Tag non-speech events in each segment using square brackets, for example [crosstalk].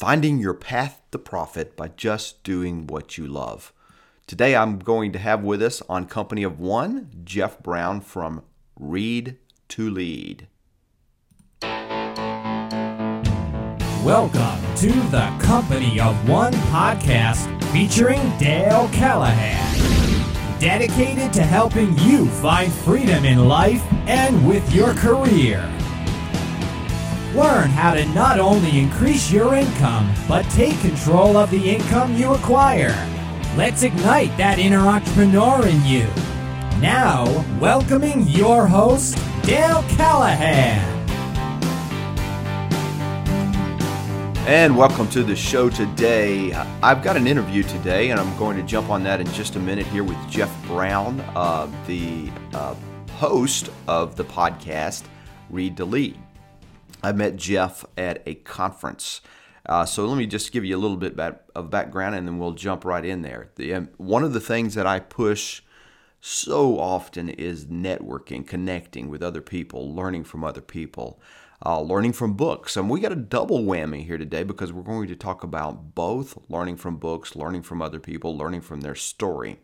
finding your path to profit by just doing what you love. Today I'm going to have with us on Company of One, Jeff Brown from Read to Lead. Welcome to the Company of One podcast featuring Dale Callahan. Dedicated to helping you find freedom in life and with your career. Learn how to not only increase your income, but take control of the income you acquire. Let's ignite that inner entrepreneur in you. Now, welcoming your host, Dale Callahan. And welcome to the show today. I've got an interview today, and I'm going to jump on that in just a minute here with Jeff Brown, uh, the uh, host of the podcast Read to Lead. I met Jeff at a conference. Uh, so let me just give you a little bit of background and then we'll jump right in there. The, um, one of the things that I push so often is networking, connecting with other people, learning from other people, uh, learning from books. And we got a double whammy here today because we're going to talk about both learning from books, learning from other people, learning from their story.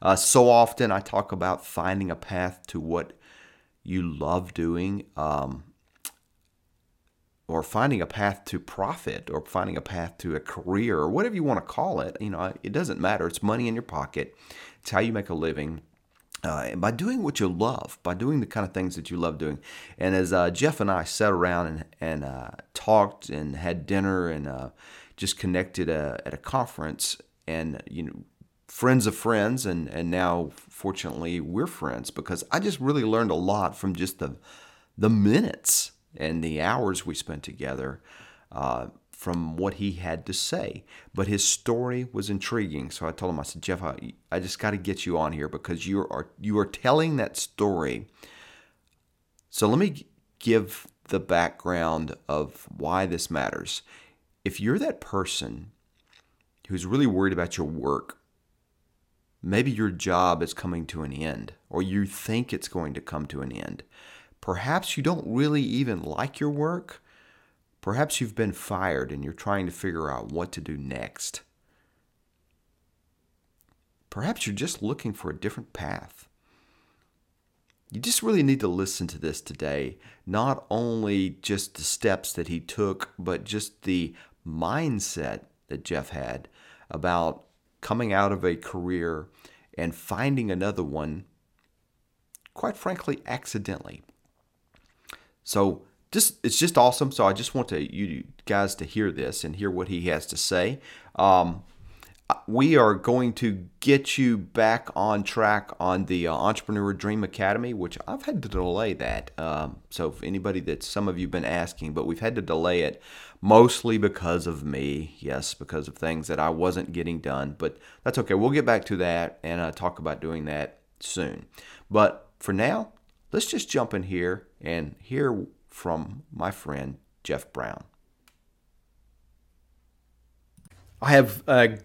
Uh, so often I talk about finding a path to what you love doing. Um, or finding a path to profit or finding a path to a career or whatever you want to call it. You know, it doesn't matter. It's money in your pocket. It's how you make a living. Uh, and by doing what you love, by doing the kind of things that you love doing. And as uh, Jeff and I sat around and, and uh, talked and had dinner and uh, just connected uh, at a conference, and you know, friends of friends, and, and now fortunately we're friends because I just really learned a lot from just the the minutes and the hours we spent together uh, from what he had to say. But his story was intriguing. So I told him, I said, Jeff, I, I just got to get you on here because you are you are telling that story. So let me give the background of why this matters. If you're that person who's really worried about your work, maybe your job is coming to an end, or you think it's going to come to an end. Perhaps you don't really even like your work. Perhaps you've been fired and you're trying to figure out what to do next. Perhaps you're just looking for a different path. You just really need to listen to this today. Not only just the steps that he took, but just the mindset that Jeff had about coming out of a career and finding another one, quite frankly, accidentally. So just it's just awesome. So I just want to you guys to hear this and hear what he has to say. Um, we are going to get you back on track on the uh, Entrepreneur Dream Academy, which I've had to delay that. Um, so, if anybody that some of you have been asking, but we've had to delay it mostly because of me. Yes, because of things that I wasn't getting done, but that's okay. We'll get back to that and uh, talk about doing that soon. But for now, let's just jump in here and hear from my friend Jeff Brown. I have a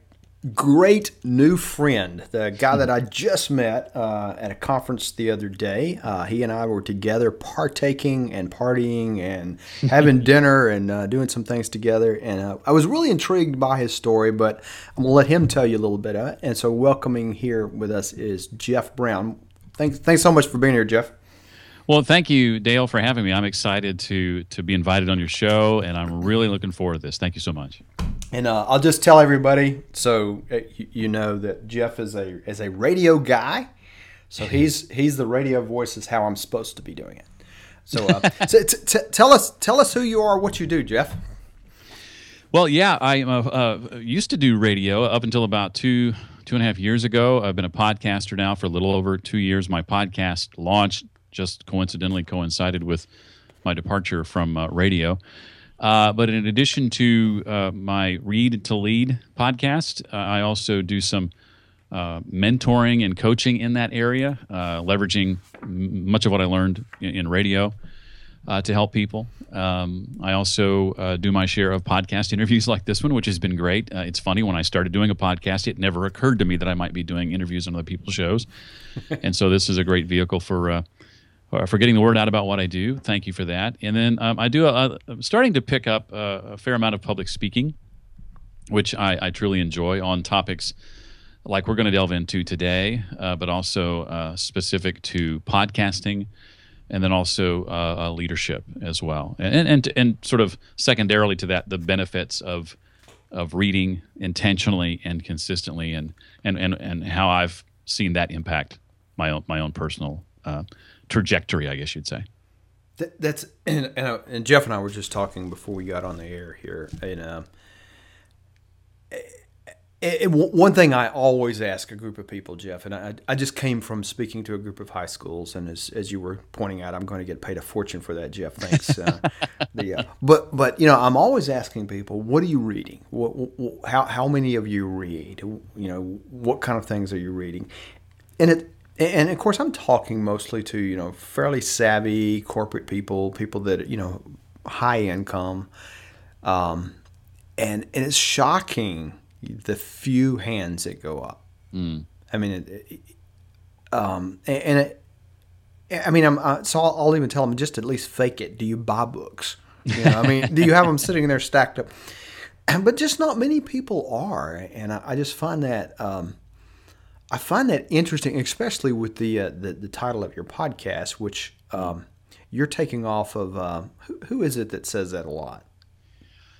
great new friend, the guy that I just met uh, at a conference the other day. Uh, he and I were together partaking and partying and [laughs] having dinner and uh, doing some things together. And uh, I was really intrigued by his story, but I'm going to let him tell you a little bit of it. And so, welcoming here with us is Jeff Brown. Thanks, thanks so much for being here, Jeff. Well, thank you, Dale, for having me. I'm excited to to be invited on your show, and I'm really looking forward to this. Thank you so much. And uh, I'll just tell everybody, so uh, you know that Jeff is a is a radio guy, so [laughs] he's he's the radio voice is how I'm supposed to be doing it. So, uh, [laughs] so t- t- tell us tell us who you are, what you do, Jeff. Well, yeah, I uh, used to do radio up until about two two and a half years ago. I've been a podcaster now for a little over two years. My podcast launched just coincidentally coincided with my departure from uh, radio. Uh, but in addition to uh, my Read to Lead podcast, uh, I also do some uh, mentoring and coaching in that area, uh, leveraging m- much of what I learned in, in radio to help people. Um, I also do my share of podcast [laughs] interviews like this one, which has been great. it's funny, when I started doing a podcast, it never occurred to me that I might be doing interviews on other people's shows. [laughs] and so this is a great vehicle for for getting the word out about what I do. Thank you for that. And then um, I do. I'm starting to pick up a, a, fair amount of public speaking, which I, I truly enjoy on topics like we're going to delve into today, uh, but also uh, specific to podcasting, and then also uh, uh leadership as well, and, and and sort of secondarily to that, the benefits of of reading intentionally and consistently, and and and, and how I've seen that impact my own my own personal uh, trajectory, I guess you'd say. That, that's [clears throat] and, and, and, Jeff and I were just talking before we got on the air here, and um, it, it, one thing I always ask a group of people, Jeff, and I, I just came from speaking to a group of high schools, and as, as you were pointing out, I'm going to get paid a fortune for that, Jeff. Thanks. Uh, [laughs] the, uh, but but you know, I'm always asking people, what are you reading? What, what, how how many of you read? You know, what kind of things are you reading? And it and of course, I'm talking mostly to you know fairly savvy corporate people, people that you know high income, um, and and it's shocking the few hands that go up. Mm. I mean, it, it, um, and it, I mean, I'm uh, so I'll, I'll, even tell them just at least fake it. Do you buy books? You know, I mean, do you have them sitting there stacked up? [clears throat] But just not many people are, and I, I just find that. Um, I find that interesting, especially with the uh, the, the, title of your podcast, which um, you're taking off of. Uh, who, who is it that says that a lot?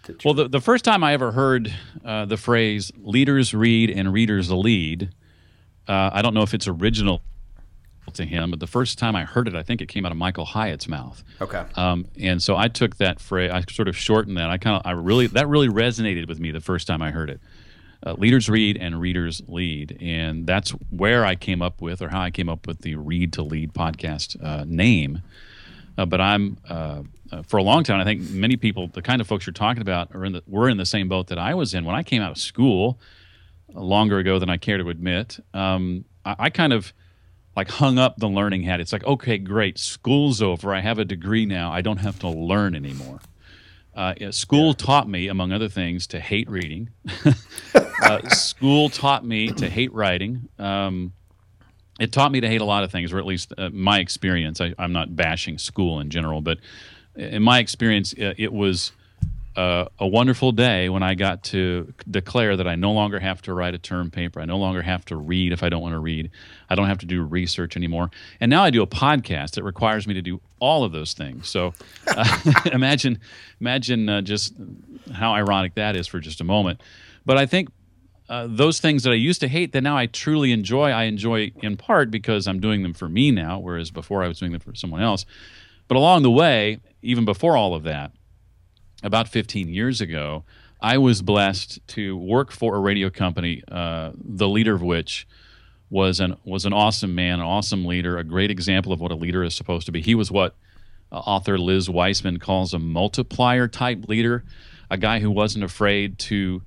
That well, the, the first time I ever heard uh, the phrase "leaders read and readers lead," uh, I don't know if it's original to him, but the first time I heard it, I think it came out of Michael Hyatt's mouth. Okay. Um, and so I took that phrase, I sort of shortened that. I kind of, I really, that really resonated with me the first time I heard it uh, leaders read and readers lead. And that's where i came up with or how i came up with the read to lead podcast uh, name. Uh, but i'm uh, uh, for a long time i think many people the kind of folks you're talking about are in the were in the same boat that i was in. When i came out of school uh, longer ago than i care to admit um, I, I kind of like hung up the learning hat. It's like okay great school's over. I have a degree now. I don't have to learn anymore uh, school taught me, among other things, to hate reading. [laughs] uh, school taught me to hate writing. Um, it taught me to hate a lot of things, or at least uh, my experience. I, am not bashing school in general, but in my experience, uh, it was uh, a wonderful day when I got to declare that I no longer have to write a term paper. I no longer have to read if I don't want to read. I don't have to do research anymore. And now I do a podcast that requires me to do all of those things. So uh, [laughs] imagine, imagine uh, just how ironic that is for just a moment. But I think uh, those things that I used to hate that now I truly enjoy, I enjoy in part because I'm doing them for me now, whereas before I was doing them for someone else. But along the way, even before all of that, about 15 years ago, I was blessed to work for a radio company, uh, the leader of which was an was an awesome man, an awesome leader, a great example of what a leader is supposed to be. He was what uh, author Liz Wiseman calls a multiplier type leader, a guy who wasn't afraid to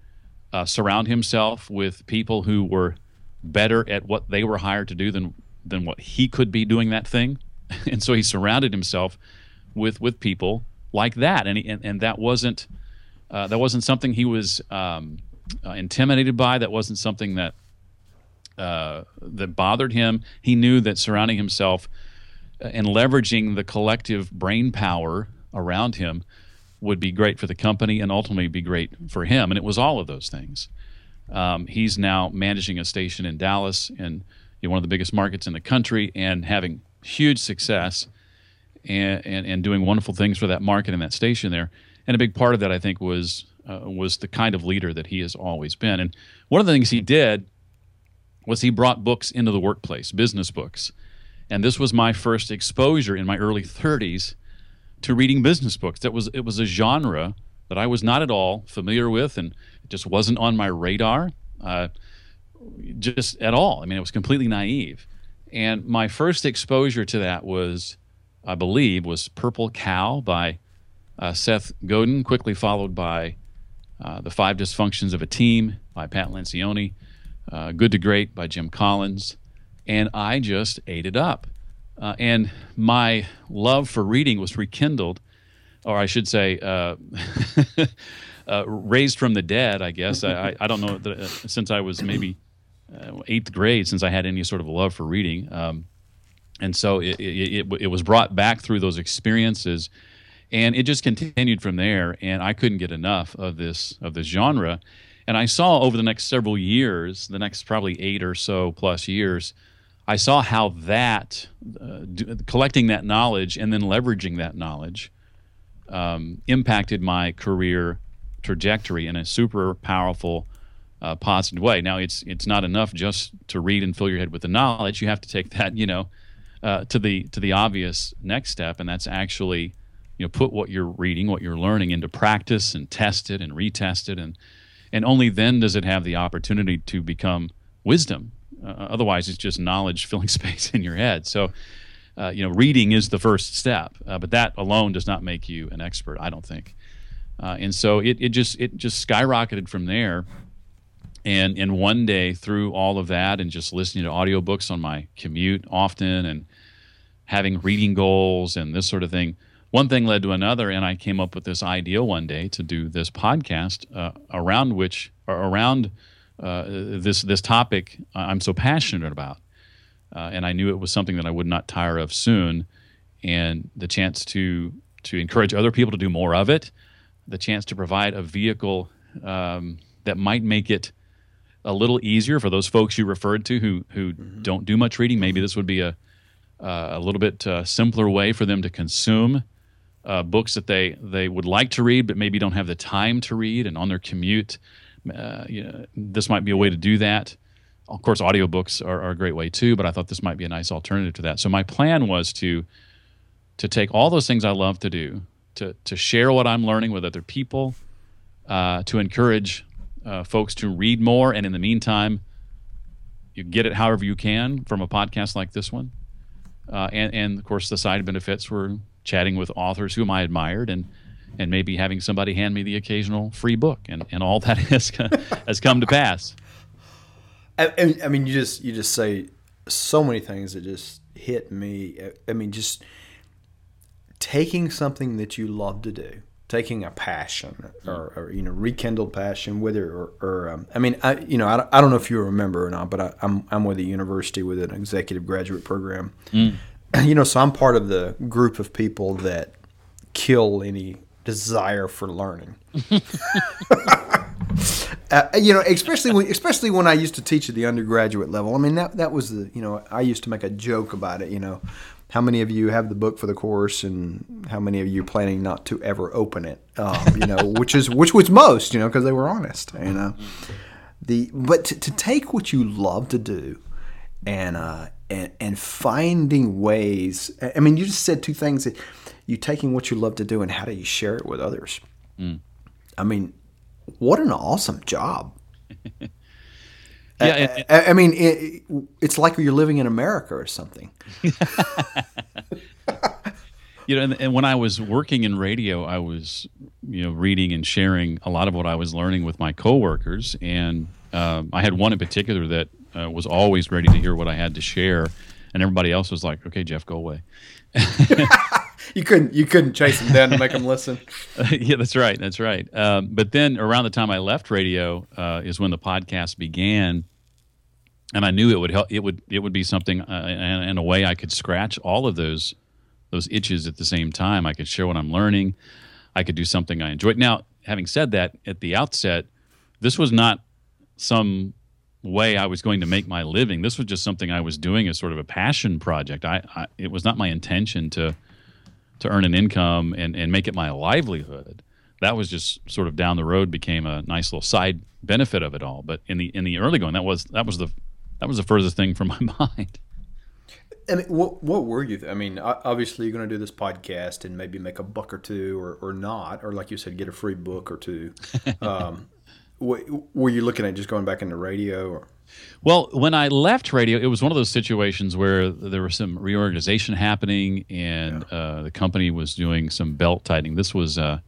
uh, surround himself with people who were better at what they were hired to do than than what he could be doing that thing, [laughs] and so he surrounded himself with with people like that, and and, and that wasn't uh, that wasn't something he was um, uh, intimidated by. That wasn't something that uh, that bothered him. He knew that surrounding himself uh, and leveraging the collective brain power around him would be great for the company and ultimately be great for him. And it was all of those things. Um, he's now managing a station in Dallas know, one of the biggest markets in the country and having huge success and, and, and doing wonderful things for that market and that station there. And a big part of that, I think, was uh, was the kind of leader that he has always been. And one of the things he did was he brought books into the workplace, business books. And this was my first exposure in my early 30s to reading business books. That was it was a genre that I was not at all familiar with, and it just wasn't on my radar, uh, just at all. I mean, it was completely naive. And my first exposure to that was I believe, was Purple Cow by uh, Seth Godin, quickly followed by uh, The Five Dysfunctions of a Team by Pat Lencioni, uh, Good to Great by Jim Collins, and I just ate it up. Uh, and my love for reading was rekindled, or I should say, uh, [laughs] uh, raised from the dead, I guess. I, I don't know, since I was maybe eighth grade, since I had any sort of love for reading. Um, and so it, it, it, it was brought back through those experiences and it just continued from there and i couldn't get enough of this of this genre. And i saw over the next several years the next probably eight or so plus years i saw how that uh, d- collecting that knowledge and then leveraging that knowledge um, impacted my career trajectory in a super powerful uh, positive way. Now it's it's not enough just to read and fill your head with the knowledge. You have to take that you know uh, to the to the obvious next step and that's actually you know put what you're reading what you're learning into practice and test it and retest it and and only then does it have the opportunity to become wisdom. Uh, otherwise it's just knowledge filling [laughs] space in your head. So uh, you know reading is the first step uh, but that alone does not make you an expert i don't think. Uh, and so it, it just it just skyrocketed from there. And and one day through all of that and just listening to audiobooks on my commute often and having reading goals and this sort of thing one thing led to another, and I came up with this idea one day to do this podcast uh, around which, or around uh, this this topic I'm so passionate about, uh, and I knew it was something that I would not tire of soon, and the chance to to encourage other people to do more of it, the chance to provide a vehicle um, that might make it a little easier for those folks you referred to who who mm-hmm. don't do much reading. Maybe this would be a a little bit uh, simpler way for them to consume uh, books that they they would like to read but maybe don't have the time to read and on their commute uh, you know, this might be a way to do that. Of course audiobooks are, are a great way too but i thought this might be a nice alternative to that. So my plan was to to take all those things i love to do to to share what i'm learning with other people uh, to encourage uh, folks to read more. And in the meantime you get it however you can from a podcast like this one uh, and, and of course the side benefits were chatting with authors whom I admired and and maybe having somebody hand me the occasional free book and, and all that [laughs] has has come to pass. I, I, mean, you just you just say so many things that just hit me. I mean, just taking something that you love to do, taking a passion or, or you know rekindled passion, whether or, or um, I mean, I you know I, I don't know if you remember or not, but I, am I'm, I'm with a university with an executive graduate program. Mm [clears throat] you know, so I'm part of the group of people that kill any desire for learning. [laughs] uh, you know, especially when, especially when I used to teach at the undergraduate level. I mean, that that was the you know I used to make a joke about it. You know, how many of you have the book for the course, and how many of you are planning not to ever open it? Um, you know, [laughs] which is which was most. You know, because they were honest. You know, the but to, to take what you love to do and uh, and, and finding ways. I mean, you just said two things that you taking what you love to do and how do you share it with others. Mm. I mean, what an awesome job. [laughs] yeah, I, I, I mean, it, it's like you're living in America or something. [laughs] you know, and, and, when I was working in radio, I was, you know, reading and sharing a lot of what I was learning with my coworkers, and um, I had one in particular that uh, was always ready to hear what I had to share, and everybody else was like, "Okay, Jeff, go away." [laughs] you couldn't you couldn't chase them down to make them listen. [laughs] yeah, that's right. That's right. Um, but then around the time I left radio uh, is when the podcast began, and I knew it would help. It would it would be something uh, in, a way I could scratch all of those those itches at the same time. I could share what I'm learning. I could do something I enjoyed. Now, having said that, at the outset, this was not some way I was going to make my living. This was just something I was doing as sort of a passion project. I, I it was not my intention to to earn an income and, and make it my livelihood. That was just sort of down the road became a nice little side benefit of it all. But in the in the early going, that was that was the that was the furthest thing from [laughs] my mind. And what what were you? I mean, obviously you're going to do this podcast and maybe make a buck or two, or, or not, or like you said, get a free book or two. [laughs] Um, were you looking at just going back into radio or? Well, when I left radio, it was one of those situations where there was some reorganization happening, and yeah. uh, the company was doing some belt tightening. This was a uh,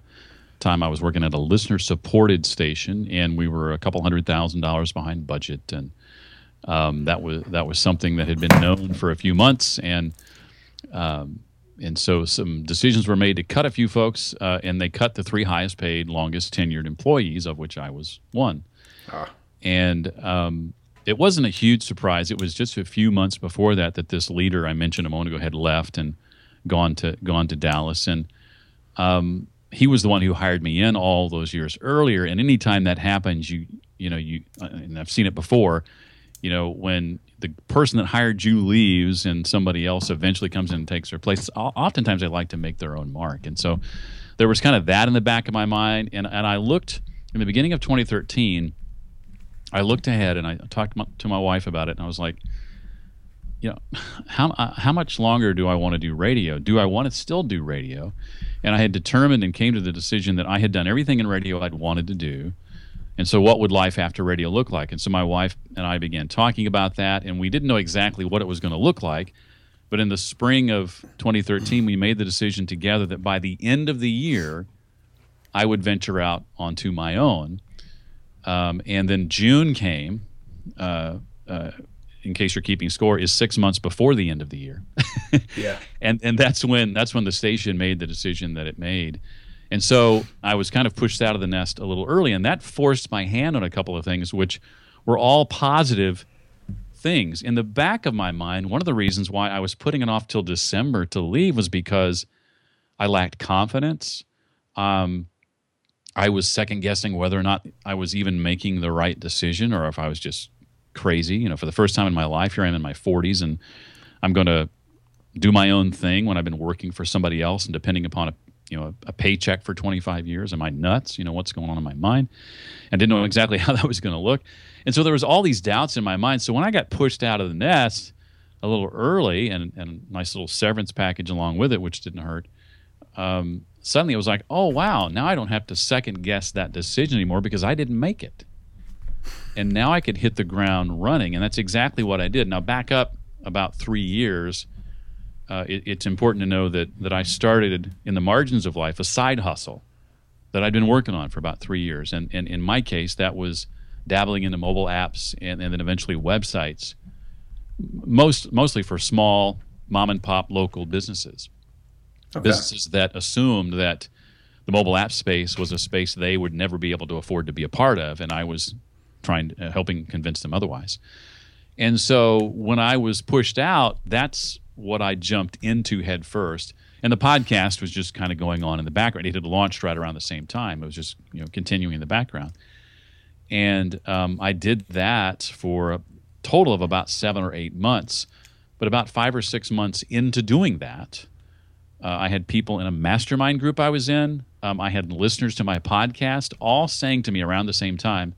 time I was working at a listener-supported station, and we were a couple hundred thousand dollars behind budget, and um, that was that was something that had been known for a few months, and um, and so some decisions were made to cut a few folks, uh, and they cut the three highest paid, longest tenured employees, of which I was one. Ah. And um, it wasn't a huge surprise. It was just a few months before that that this leader I mentioned a moment ago had left and gone to gone to Dallas, and um, he was the one who hired me in all those years earlier. And anytime that happens, you you know you and I've seen it before. You know when the person that hired you leaves and somebody else eventually comes in and takes their place. Oftentimes they like to make their own mark, and so there was kind of that in the back of my mind. And and I looked in the beginning of 2013 I looked ahead and I talked to my wife about it, and I was like, you know, how uh, how much longer do I want to do radio? Do I want to still do radio? And I had determined and came to the decision that I had done everything in radio I'd wanted to do. And so, what would life after radio look like? And so, my wife and I began talking about that, and we didn't know exactly what it was going to look like. But in the spring of 2013, we made the decision together that by the end of the year, I would venture out onto my own. Um, and then June came, uh, uh, in case you're keeping score, is six months before the end of the year. [laughs] yeah. And and that's when that's when the station made the decision that it made. And so I was kind of pushed out of the nest a little early, and that forced my hand on a couple of things, which were all positive things. In the back of my mind, one of the reasons why I was putting it off till December to leave was because I lacked confidence. Um, I was second guessing whether or not I was even making the right decision or if I was just crazy. You know, for the first time in my life, here I am in my 40s and I'm going to do my own thing when I've been working for somebody else and depending upon a you know a, a, paycheck for 25 years. Am I nuts? You know what's going on in my mind, and didn't know exactly [laughs] how that was going to look. And so there was all these doubts in my mind. So when I got pushed out of the nest a little early and and a nice little severance package along with it, which didn't hurt. Um, suddenly it was like, oh wow, now I don't have to second guess that decision anymore because I didn't make it. And now I could hit the ground running, and that's exactly what I did. Now back up about three years. Uh, it, it's important to know that that I started in the margins of life a side hustle that I'd been working on for about three years, and, and in my case that was dabbling into mobile apps and, and then eventually websites, most mostly for small mom and pop local businesses okay. businesses that assumed that the mobile app space was a space they would never be able to afford to be a part of, and I was trying uh, helping convince them otherwise. And so when I was pushed out, that's what I jumped into head first. And the podcast was just kind of going on in the background. It had launched right around the same time. It was just you know continuing in the background. And um, I did that for a total of about seven or eight months. But about five or six months into doing that, uh, I had people in a mastermind group I was in. Um, I had listeners to my podcast all saying to me around the same time,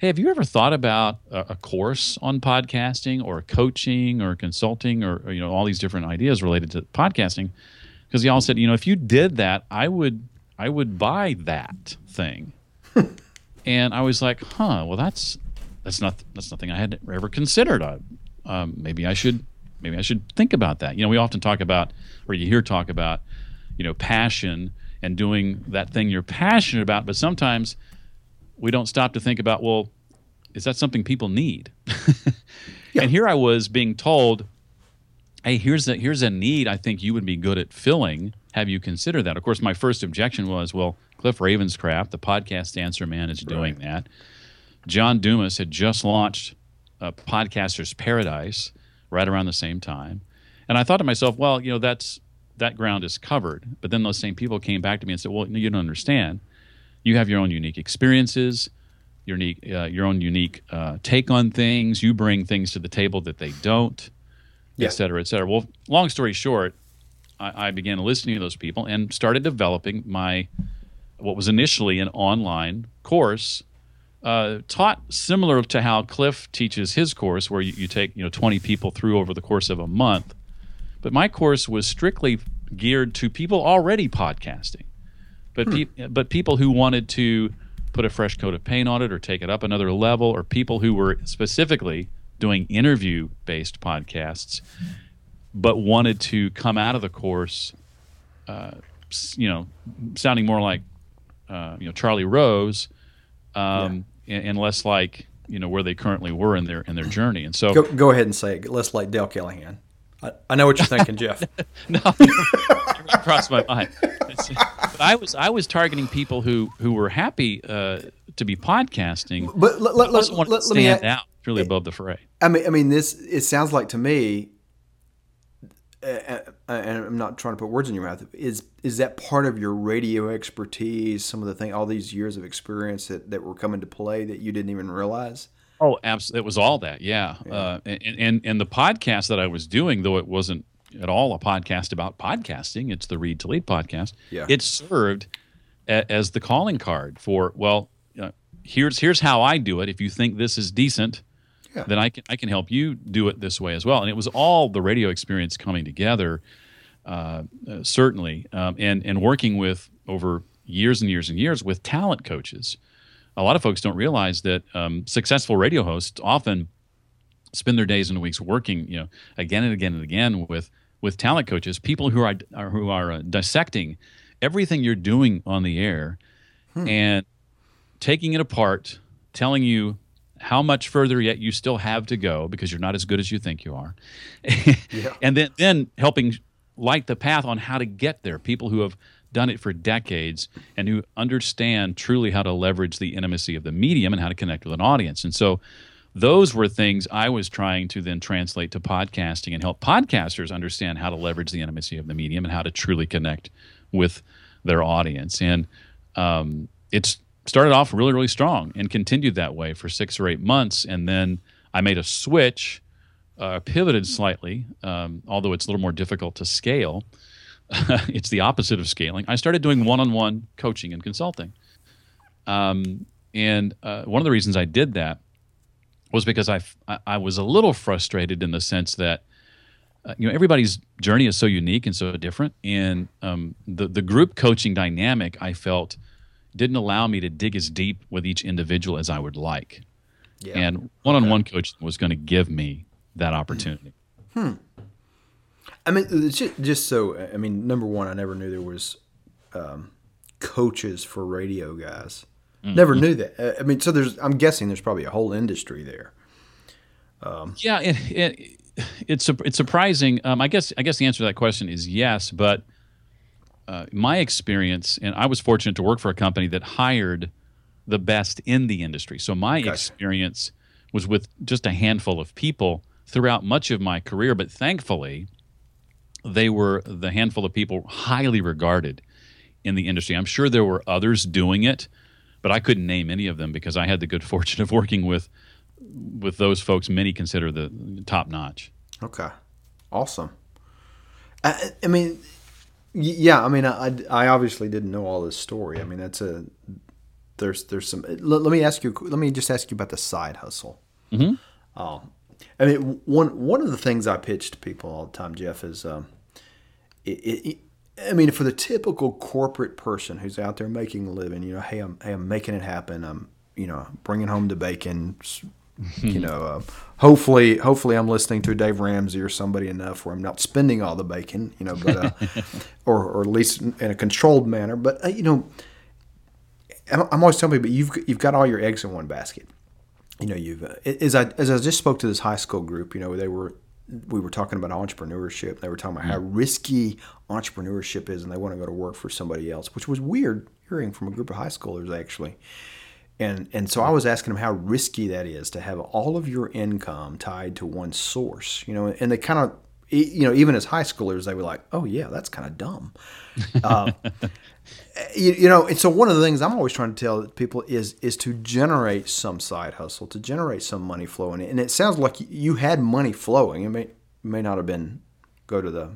Hey, have you ever thought about a, a course on podcasting or coaching or consulting or, or, you know all these different ideas related to podcasting? Because y'all said, you know, if you did that, I would I would buy that thing. [laughs] and I was like, huh, well that's that's not that's nothing I had ever considered. I, um, maybe I should maybe I should think about that. You know, we often talk about, or you hear talk about, you know, passion and doing that thing you're passionate about, but sometimes we don't stop to think about, well, is that something people need? [laughs] yeah. And here I was being told, hey, here's a here's a need I think you would be good at filling. Have you considered that? Of course, my first objection was, well, Cliff Ravenscraft, the podcast answer man, is doing right. that. John Dumas had just launched a Podcaster's Paradise right around the same time. And I thought to myself, well, you know, that's that ground is covered. But then those same people came back to me and said, well, you don't understand. You have your own unique experiences, your unique, uh, your own unique uh, take on things. You bring things to the table that they don't, yeah. et cetera, et cetera. Well, long story short, I, I began listening to those people and started developing my what was initially an online course uh, taught similar to how Cliff teaches his course, where you, you, take you know 20 people through over the course of a month. But my course was strictly geared to people already podcasting, but hmm. pe- but people who wanted to put a fresh coat of paint on it or take it up another level, or people who were specifically doing interview based podcasts, but wanted to come out of the course, uh, you know, sounding more like uh, you know Charlie Rose um, yeah. and, and, less like you know where they currently were in their in their journey. And so, go, go ahead and say it. less like Dale Callahan. I, I know what you're thinking, [laughs] Jeff. no, crossed my mind. But I was I was targeting people who who were happy uh, to be podcasting. But let, let, let, let me stand out really above the fray. I mean, I mean, this. It sounds like to me, uh, uh, and I'm not trying to put words in your mouth. Is is that part of your radio expertise? Some of the thing, all these years of experience that, that were coming to play that you didn't even realize. Oh, absolutely! It was all that, yeah. yeah. Uh, and, and and the podcast that I was doing, though it wasn't at all a podcast about podcasting, it's the Read to Lead podcast. Yeah. It served a, as the calling card for well, here's here's how I do it. If you think this is decent, yeah. then I can I can help you do it this way as well. And it was all the radio experience coming together, uh, uh, certainly, um, and and working with over years and years and years with talent coaches. A lot of folks don't realize that um, successful radio hosts often spend their days and weeks working, you know, again and again and again with with talent coaches, people who are, are who are uh, dissecting everything you're doing on the air, hmm. and taking it apart, telling you how much further yet you still have to go because you're not as good as you think you are. [laughs] yeah. And then, then helping light the path on how to get there. People who have done it for decades and who understand truly how to leverage the intimacy of the medium and how to connect with an audience. And so those were things I was trying to then translate to podcasting and help podcasters understand how to leverage the intimacy of the medium and how to truly connect with their audience. And um, it's started off really, really strong and continued that way for six or eight months. And then I made a switch, uh, pivoted slightly, um, although it's a little more difficult to scale. [laughs] it's the opposite of scaling. I started doing one on one coaching and consulting. Um, and uh, one of the reasons I did that was because I, I was a little frustrated in the sense that uh, you know everybody's journey is so unique and so different, and um, the the group coaching dynamic I felt didn't allow me to dig as deep with each individual as I would like. Yeah. And one-on-one okay. coaching was going to give me that opportunity. Hmm. I mean, just so I mean, number one, I never knew there was um, coaches for radio guys. Mm-hmm. Never knew that. Uh, I mean, so there's. I'm guessing there's probably a whole industry there. Um, yeah, it, it, it's it's surprising. Um, I guess I guess the answer to that question is yes, but uh, my experience, and I was fortunate to work for a company that hired the best in the industry. So my gotcha. experience was with just a handful of people throughout much of my career, but thankfully, they were the handful of people highly regarded in the industry. I'm sure there were others doing it, but I couldn't name any of them because I had the good [laughs] fortune of working with with those folks many consider the top notch. Okay, awesome. I, I mean, yeah, I mean, I, I obviously didn't know all this story. I mean, that's a there's there's some. Let, let me ask you. Let me just ask you about the side hustle. Mm-hmm. Oh, I mean, one one of the things I pitch to people all the time, Jeff, is um, it, it, I mean, for the typical corporate person who's out there making a living, you know, hey, I'm hey, I'm making it happen. I'm you know bringing home the bacon, [laughs] you know, uh, hopefully, hopefully, I'm listening to Dave Ramsey or somebody enough where I'm not spending all the bacon, you know, but uh, [laughs] or or at least in a controlled manner. But uh, you know, I'm always telling people you've you've got all your eggs in one basket. You know, you've uh, as I as I just spoke to this high school group, you know, they were we were talking about entrepreneurship. They were talking about how mm. risky entrepreneurship is, and they want to go to work for somebody else, which was weird hearing from a group of high schoolers actually. And and so I was asking them how risky that is to have all of your income tied to one source, you know. And they kind of, you know, even as high schoolers, they were like, "Oh yeah, that's kind of dumb." [laughs] Uh, you, you, know, and so one of the things I'm always trying to tell people is is to generate some side hustle, to generate some money flowing. And it sounds like you had money flowing. It may may not have been go to the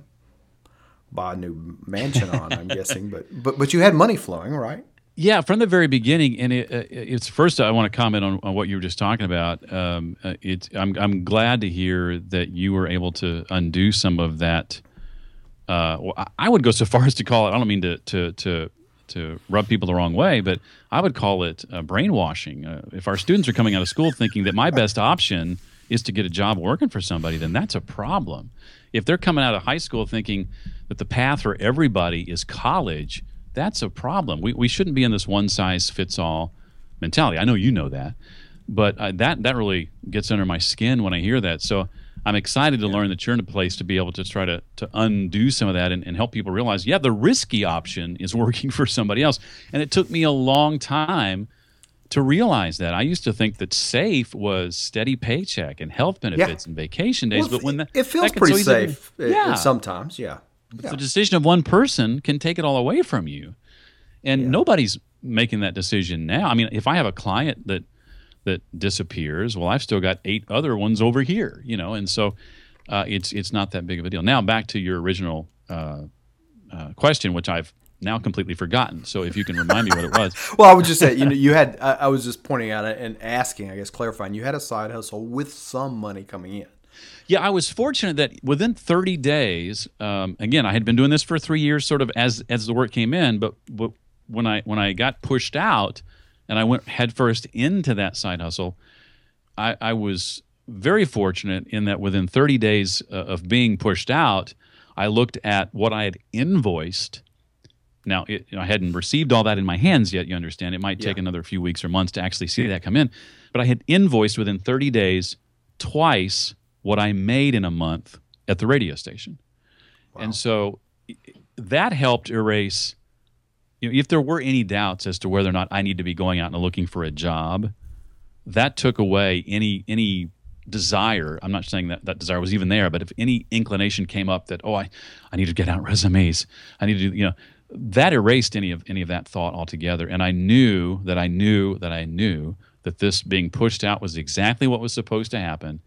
buy a new mansion on, I'm [laughs] guessing, but but but you had money flowing, right? Yeah, from the very beginning, and it, it's first. I want to comment on, on what you were just talking about. Um, uh, it's I'm I'm glad to hear that you were able to undo some of that. Uh, I would go so far as to call it. I don't mean to to to to rub people the wrong way, but I would call it uh, brainwashing. Uh, if our students are coming out of school thinking that my best option is to get a job working for somebody, then that's a problem. If they're coming out of high school thinking that the path for everybody is college that's a problem. We, we shouldn't be in this one size fits all mentality. I know you know that, but uh, that that really gets under my skin when I hear that. So I'm excited to yeah. learn that you're in a place to be able to try to to undo some of that and, and help people realize, yeah, the risky option is [laughs] working for somebody else. And it took me a long time to realize that. I used to think that safe was steady paycheck and health benefits and vacation days, Well, but when that it feels that pretty so safe uh, yeah, sometimes, yeah. the decision of one person can take it all away from you, and nobody's making that decision now. I mean, if I have a client that that disappears, well, I've still got eight other ones over here, you know, and so uh, it's it's not that big of a deal. Now back to your original uh, uh, question, which I've now completely forgotten. So if you can remind me what it was. [laughs] Well, I would just say, you know, you had. I, I was just pointing out and asking, I guess, clarifying. You had a side hustle with some money coming in. Yeah, I was fortunate that within 30 days, um, again, I had been doing this for three years, sort of as as the work came in. But, but when I when I got pushed out, and I went headfirst into that side hustle, I, I was very fortunate in that within 30 days uh, of being pushed out, I looked at what I had invoiced. Now, it, you know, I hadn't received all that in my hands yet. You understand? It might take another few weeks or months to actually see that come in. But I had invoiced within 30 days twice what I made in a month at the radio station. And so that helped erase you know, if there were any doubts as to whether or not I need to be going out and looking for a job, that took away any any desire. I'm not saying that that desire was even there, but if any inclination came up that oh I, I need to get out resumes, I need to do you know that erased any of any of that thought altogether. And I knew that I knew that I knew that this being pushed out was exactly what was supposed to happen,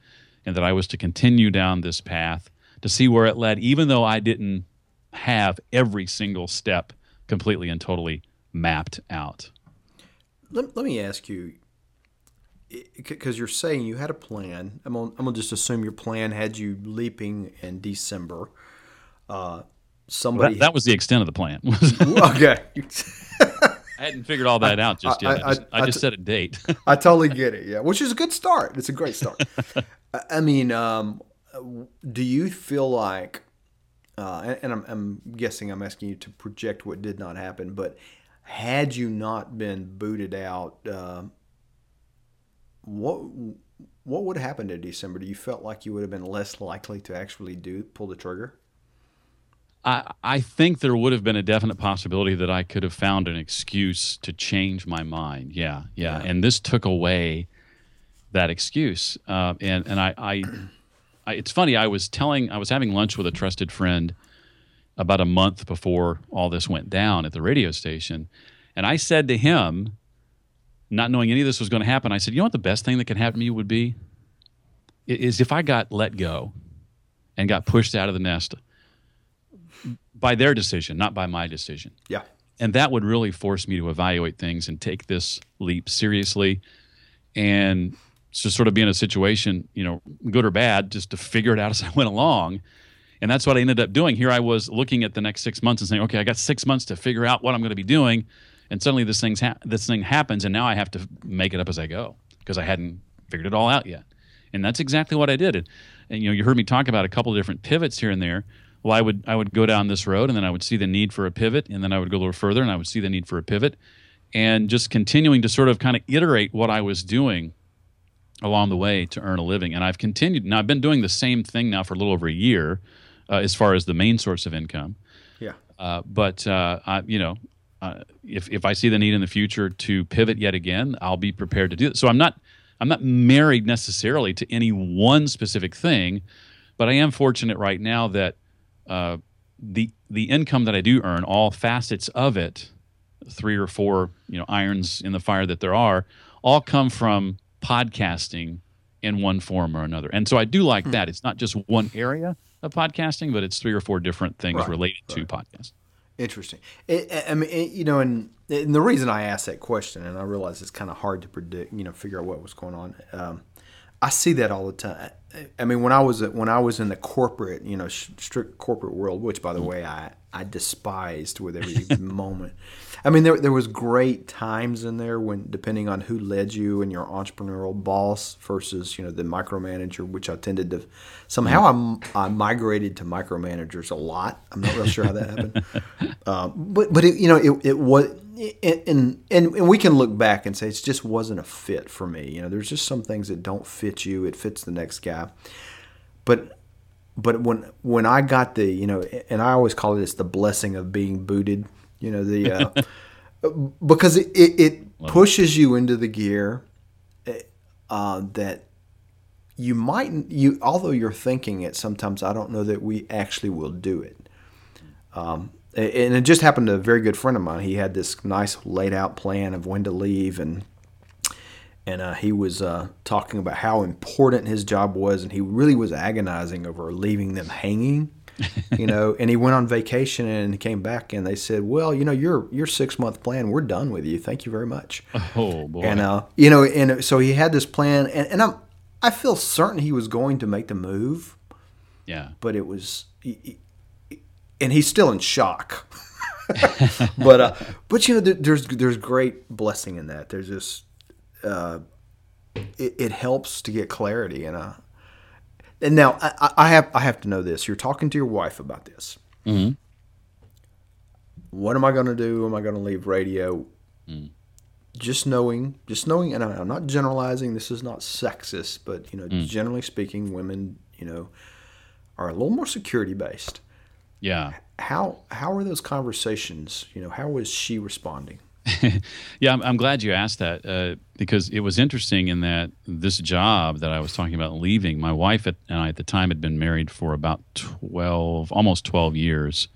and that I was to continue down this path to see where it led, even though I didn't have every single step completely and totally mapped out. Let, let me ask you, because you're saying you had a plan. I'm gonna, I'm gonna just assume your plan had you leaping in December. Uh, somebody. That, that was the extent of the plan. [laughs] okay. I hadn't figured all that out just yet. I, I- just, I, I- just set a date. [laughs] I totally get it. Yeah, which is a good start. It's a great start. [laughs] I- I mean, um, do you feel like, uh, and, and I'm, I'm guessing I'm asking you to project what did not happen, but had you not been booted out, uh, what what would have happened in December? Do you felt like you would have been less likely to actually do pull the trigger? I, I think there would have been a definite possibility that I could have found an excuse to change my mind. Yeah, yeah. And this took away that excuse. Uh, and and I, I, I, it's funny. I was telling, I was having lunch with a trusted friend about a month before all this went down at the radio station, and I said to him, not knowing any of this was going to happen, I said, "You know what the best thing that could happen to me would be is if I got let go and got pushed out of the nest." by their decision, not by my decision. Yeah. And that would really force me to evaluate things and take this leap seriously and just sort of be in a situation, you know, good or bad, just to figure it out as I went along. And that's what I ended up doing. Here I was looking at the next six months and saying, okay, I got six months to figure out what I'm going to be doing. And suddenly this, thing's ha- this thing happens, and now I have to make it up as I go because I hadn't figured it all out yet. And that's exactly what I did. And, and you know, you heard me talk about a couple of different pivots here and there well i would i would go down this road and then i would see the need for a pivot and then i would go a little further and i would see the need for a pivot and just continuing to sort of kind of iterate what i was doing along the way to earn a living. And i've continued now i've been doing the same thing now for a little over a year uh, as far as the main source of income. Yeah. uh, but uh, I, you know uh, if, if i see the need in the future to pivot yet again i'll be prepared to do it so i'm not i'm not married necessarily to any one specific thing but i am fortunate right now that uh, the the income that I do earn, all facets of it, three or four you know irons in the fire that there are, all come from podcasting in one form or another. And so I do like that. It's not just one area of podcasting, but it's three or four different things Right, related to podcasting. Interesting. It, I mean, it, you know, and, and the reason I asked that question, and I realize it's kind of hard to predict, you know, figure out what was going on. Um, I see that all the time. I mean, when I was when I was in the corporate, you know, sh- strict corporate world, which by the way I I despised with every [laughs] moment. I mean, there there was great times in there when depending on who led you and your entrepreneurial boss versus you know the micromanager, which I tended to somehow I'm, I migrated to micromanagers a lot. I'm not real sure how that happened, um, [laughs] but but it, you know it it was and, and and we can look back and say it just wasn't a fit for me. You know, there's just some things that don't fit you. It fits the next guy. But but when when I got the you know, and I always call it it's the blessing of being booted. You know the uh, [laughs] because it, it, it pushes you into the gear eh, uh, that you might you although you're thinking it sometimes I don't know that we actually will do it. Um, and it just happened to a very good friend of mine. He had this nice laid out plan of when to leave and and uh, he was uh, talking about how important his job was, and he really was agonizing over leaving them hanging. [laughs] you know, and he went on vacation and he came back, and they said, "Well, you know, your your six month plan, we're done with you. Thank you very much." [laughs] Oh boy. And uh, you know, and so he had this plan, and, and I'm I feel certain he was going to make the move, yeah. but it was, he- he- and he's still in shock. [laughs] but uh, but you know, there, there's there's great blessing in that. There's just uh, it, it helps to get clarity, and uh, and now I, I- I have I have to know this. You're talking to your wife about this. Mm-hmm. What am I going to do? Am I going to leave radio? Mm. Just knowing, just knowing, and I- I'm not generalizing. This is not sexist, but you know, Mm. generally speaking, women, you know, are a little more security based. Yeah. How how are those conversations? You know, how was she responding? [laughs] Yeah, I'm, I'm glad you asked that uh, because it was interesting in that this job that I was talking about leaving, my wife and I at the time had been married for about 12, almost 12 years.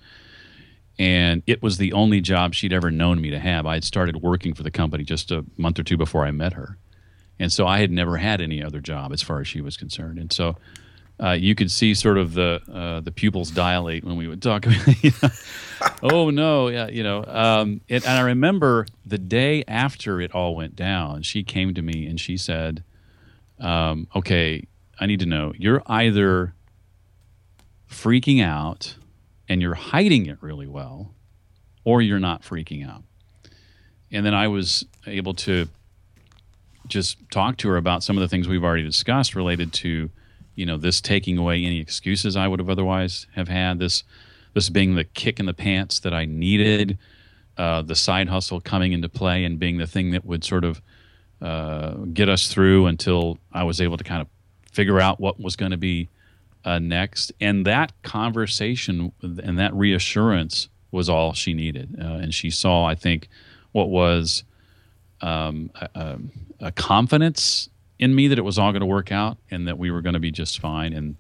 And it was the only job she'd ever known me to have. I had started working for the company just a month or two before I met her. And so I had never had any other job as far as she was concerned. And so uh, you could see sort of the uh, the pupils dilate when we would talk. [laughs] oh no, yeah, you know. Um, it, and I remember the day after it all went down, she came to me and she said, um, "Okay, I need to know. You're either freaking out and you're hiding it really well, or you're not freaking out." And then I was able to just talk to her about some of the things we've already discussed related to you know this taking away any excuses I would have otherwise have had this this being the kick in the pants that I needed uh, the side hustle coming into play and being the thing that would sort of uh, get us through until I was able to kind of figure out what was going to be uh, next. And that conversation and that reassurance was all she needed. Uh, and she saw I think what was um, a, a, a confidence in me that it was all going to work out and that we were going to be just fine. And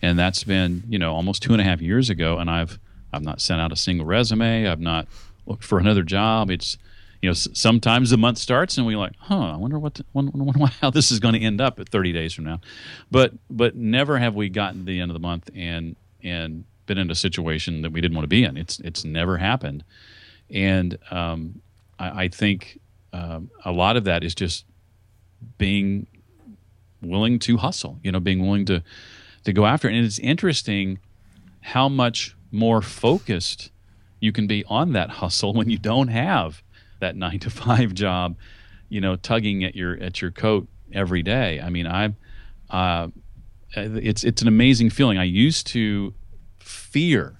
and that's been you know almost two and a half years ago, and I've I've not sent out a single resume. I've not looked for another job. It's you know sometimes the month starts and we're like, huh, I wonder what the, wonder [laughs] how this is going to end up at 30 days from now. But but never have we gotten to the end of the month and and been in a situation that we didn't want to be in. It's it's never happened, and um, I, I think um, a lot of that is just being willing to hustle, you know, being willing to to go after it. And it's interesting how much more focused you can be on that hustle when you don't have that nine to five job, you know, tugging at your at your coat every day. I mean, I, uh, it's it's an amazing feeling. I used to fear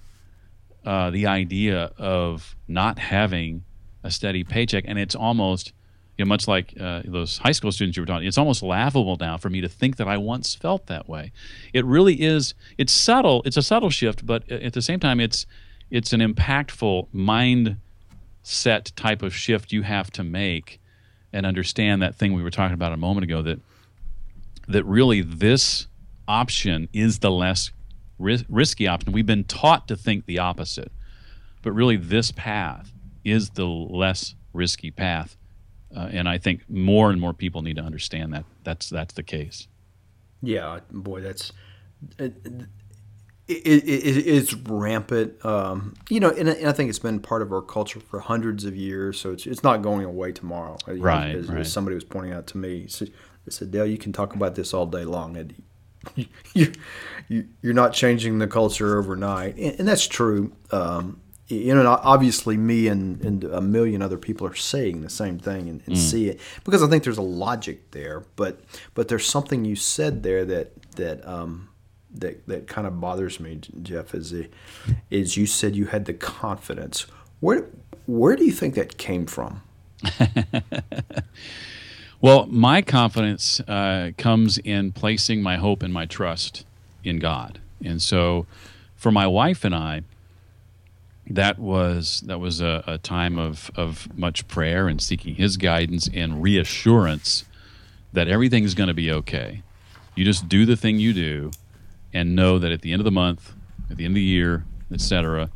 uh, the idea of not having a steady paycheck, and it's almost you know, much like uh, those high school students you were talking, it's almost laughable now for me to think that I once felt that way. It really is. It's subtle. It's a subtle shift, but at the same time, it's it's an impactful mindset type of shift you have to make and understand that thing we were talking about a moment ago that that really this option is the less ris- risky option. We've been taught to think the opposite, but really this path is the less risky path. Uh, and I think more and more people need to understand that that's that's the case. Yeah, boy, that's it, it, it, it's rampant. Um, you know, and, I- think it's been part of our culture for hundreds of years. So it's it's not going away tomorrow. Right, As, right. as somebody was pointing out to me, they said, Dale, you can talk about this all day long, and [laughs] you, you you're not changing the culture overnight, and, and that's true. Um, you know, obviously, me and, and a million other people are saying the same thing and, and see it because I think there's a logic there. But but there's something you said there that that um, that that kind of bothers me, Jeff. Is the, is you said you had the confidence. Where where do you think that came from? [laughs] Well, my confidence uh, comes in placing my hope and my trust in God. And so for my wife and I, that was that was a, a time of of much prayer and seeking His guidance and reassurance that everything's going to be okay. You just do the thing you do, and know that at the end of the month, at the end of the year, etc.,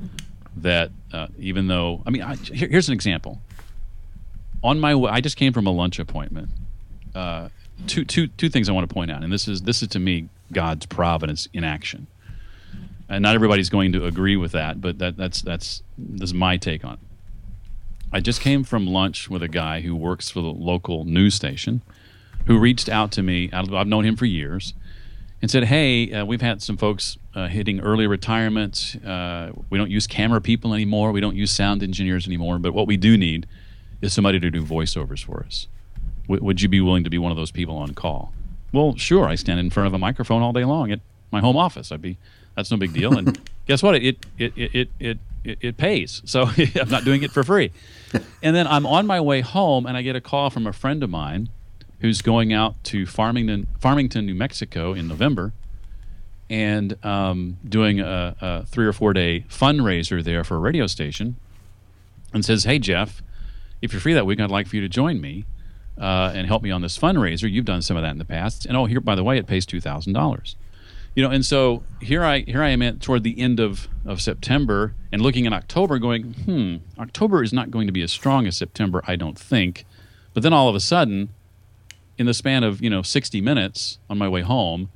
that uh, even though I mean, I, here, here's an example. On my way, I just came from a lunch appointment. Uh, two, two, two things I want to point out, and this is this is to me God's providence in action and not everybody's going to agree with that, but that, that's that's this is my take on it. I just came from lunch with a guy who works for the local news station, who reached out to me. I've known him for years, and said, "Hey, uh, we've had some folks uh, hitting early retirement. Uh, we don't use camera people anymore. We don't use sound engineers anymore. But what we do need is somebody to do voiceovers for us. W- would you be willing to be one of those people on call?" Well, sure. I stand in front of a microphone all day long at my home office. I'd be that's no big deal. And [laughs] guess what? It it it it it it, pays. So [laughs] I'm not doing it for free. [laughs] And then I'm on my way home, and I get a call from a friend of mine who's going out to Farmington, Farmington, New Mexico in November, and um, doing a, a three or four day fundraiser there for a radio station, and says, "Hey Jeff, if you're free that week, I'd like for you to join me." Uh, and help me on this fundraiser. You've done some of that in the past, and oh, here by the way, it pays two thousand dollars you know and so here i here i am at toward the end of of september and looking at october going hmm october is not going to be as strong as september i don't think but then all of a sudden in the span of you know 60 minutes on my way home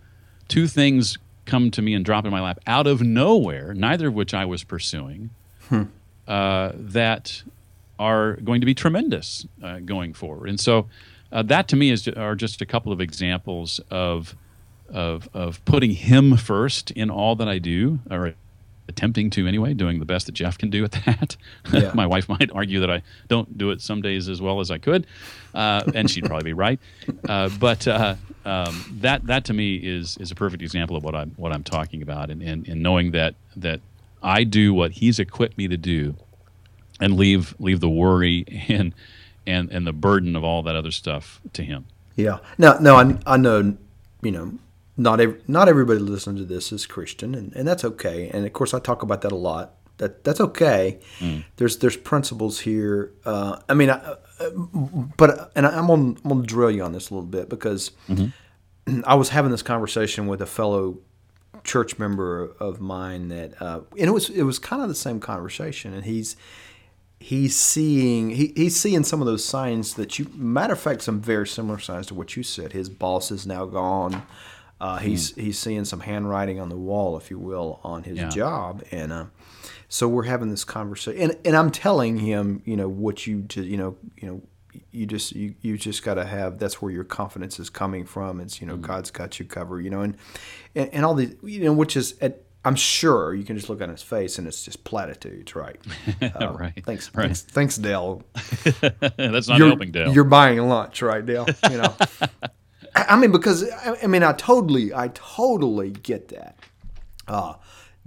two things come to me and drop in my lap out of nowhere neither of which i was pursuing hmm. uh, that are going to be tremendous uh, going forward and so uh, that to me is are just a couple of examples of of of putting him first in all that I do, or attempting to anyway, doing the best that Jeff can do at that. [laughs] Yeah. My wife might argue that I don't do it some days as well as I could, uh, and she'd probably be right. Uh, but uh, um, that that to me is is a perfect example of what I'm what I'm talking about, and, and, and knowing that that I do what He's equipped me to do, and leave leave the worry and and and the burden of all that other stuff to Him. Yeah. No, no, I, I know, you know, not every, not everybody listening to this is Christian, and, and that's okay. And of course, I talk about that a lot. That that's okay. Mm. There's there's principles here. Uh, I mean, I, uh, but and I'm gonna, I'm gonna drill you on this a little bit because mm-hmm. [clears throat] I was having this conversation with a fellow church member of mine that, uh, and it was it was kind of the same conversation, and he's he's seeing he, he's seeing some of those signs that you matter of fact some very similar signs to what you said his boss is now gone uh, he's mm. he's seeing some handwriting on the wall, if you will, on his yeah. job, and uh, so we're having this conversation, and, and I'm telling him, you know, what you just, you know, you know, you just you, you just got to have that's where your confidence is coming from. It's you know mm. God's got you covered, you know, and, and and all the you know which is at I'm sure you can just look on his face and it's just platitudes, right? [laughs] Uh, right. Thanks, right. thanks, thanks, Dale. [laughs] That's not you're, helping, Dale. You're buying lunch, right, Dale? You know. [laughs] I mean, because I mean, I totally, I totally get that. Uh,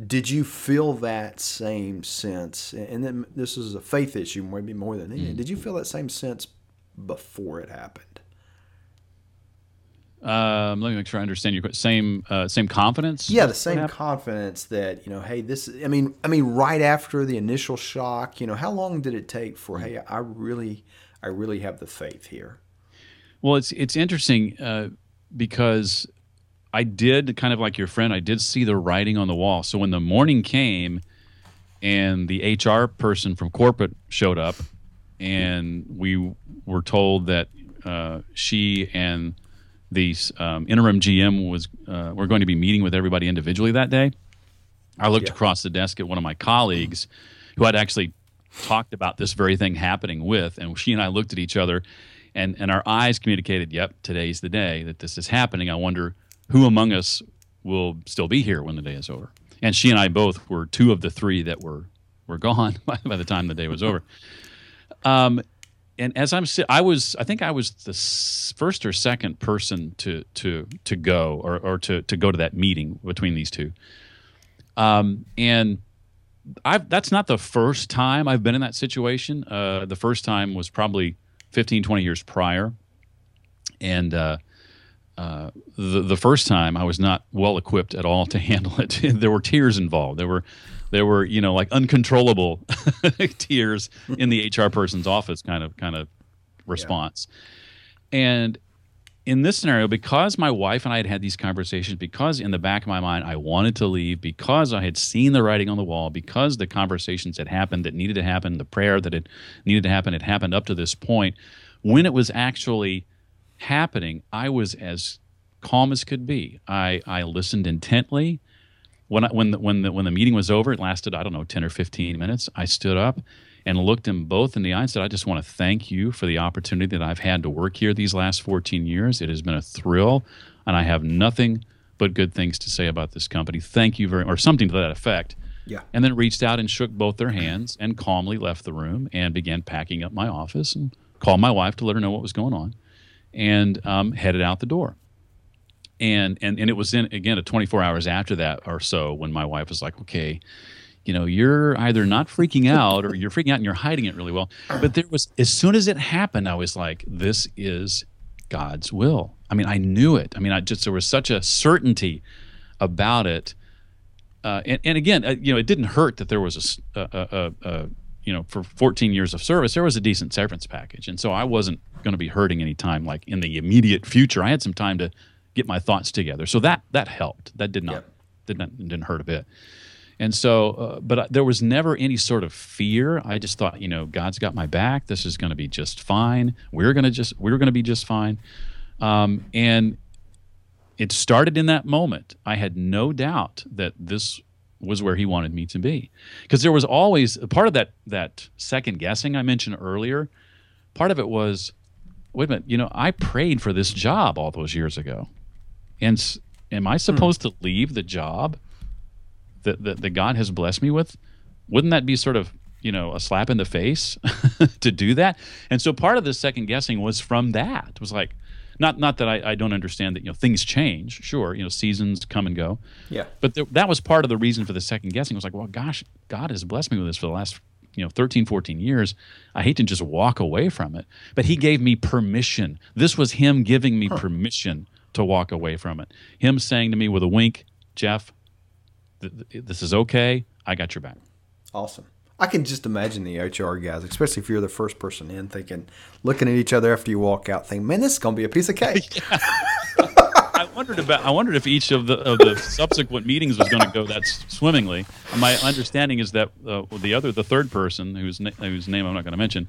did you feel that same sense? And then this is a faith issue, maybe more than anything. Mm. Did you feel that same sense before it happened? Um, let me make sure I understand your same uh, same confidence. Yeah, the same confidence that you know. Hey, this. I mean, I mean, right after the initial shock, you know, how long did it take for? Mm. Hey, I really, I really have the faith here. Well, it's it's interesting uh, because I did kind of like your friend. I did see the writing on the wall. So when the morning came, and the HR person from corporate showed up, and we were told that uh, she and the um, interim GM was uh, were going to be meeting with everybody individually that day. I looked yeah. across the desk at one of my colleagues who had actually talked about this very thing happening with, and she and I looked at each other and and our eyes communicated, "Yep, today's the day that this is happening." I wonder who among us will still be here when the day is over. And she and I both were two of the three that were were gone [laughs] by, by the time the day was over. Um, and as I'm, I was, I think I was the first or second person to to to go or or to to go to that meeting between these two. Um, and I've that's not the first time I've been in that situation. Uh, the first time was probably 15, 20 years prior. And uh, uh, the the first time I was not well equipped at all to [laughs] handle it. there were tears involved. There were there were you know like uncontrollable [laughs] tears in the HR person's office kind of kind of response. Yeah. And in this scenario, because my wife and I had had these conversations, because in the back of my mind I wanted to leave, because I had seen the writing on the wall, because the conversations had happened that needed to happen, the prayer that had needed to happen had happened up to this point. When it was actually happening, I was as calm as could be. I, I listened intently. When I, when the, when the when the meeting was over, it lasted I don't know ten or fifteen minutes. I stood up and looked them both in the eye and said, I just want to thank you for the opportunity that I've had to work here these last 14 years. It has been a thrill, and I have nothing but good things to say about this company. Thank you very much, or something to that effect. Yeah. And then reached out and shook both their hands and calmly left the room and began packing up my office and called my wife to let her know what was going on and um, headed out the door. And, and, and it was in, again, a 24 hours after that or so when my wife was like, okay, you know you're either not freaking [laughs] out or you're freaking out and you're hiding it really well. But there was as soon as it happened i was like this is god's will. I mean i knew it. I mean i just there was such a certainty about it. Uh, and, and, again uh, you know it didn't hurt that there was a, a, a, a, you know for 14 years of service there was a decent severance package. And so i wasn't going to be hurting any time like in the immediate future. I had some time to get my thoughts together. So that that helped. That did not yep. did not didn't hurt a bit and so, uh, but there was never any sort of fear. I just thought, you know, God's got my back. This is going to be just fine. We're going to just, we're going to be just fine. Um, and it started in that moment. I had no doubt that this was where he wanted me to be because there was always part of that that second guessing I mentioned earlier. Part of it was, wait a minute, you know, I prayed for this job all those years ago, and am I hmm. supposed hmm. to leave the job that, that, that God has blessed me with, wouldn't that be sort of you know a slap in the face [laughs] to do that? And so part of the second guessing was from that. It was like not not that I, I, don't understand that you know things change. Sure, you know seasons come and go. Yeah. But th- that was part of the reason for the second guessing. It was like, well, gosh, God has blessed me with this for the last you know 13 14 years i hate to just walk away from it but he gave me permission this was him giving me huh. permission to walk away from it him saying to me with a wink jeff this is okay. I got your back. Awesome. I can just imagine the HR guys, especially if you're the first person in, thinking, looking at each other after you walk out, thinking, "Man, this is going to be a piece of cake." [laughs] I wondered about. I wondered if each of the of the subsequent meetings was going to go that swimmingly. My understanding is that uh, the other, the third person, whose na- whose name I'm not going to mention,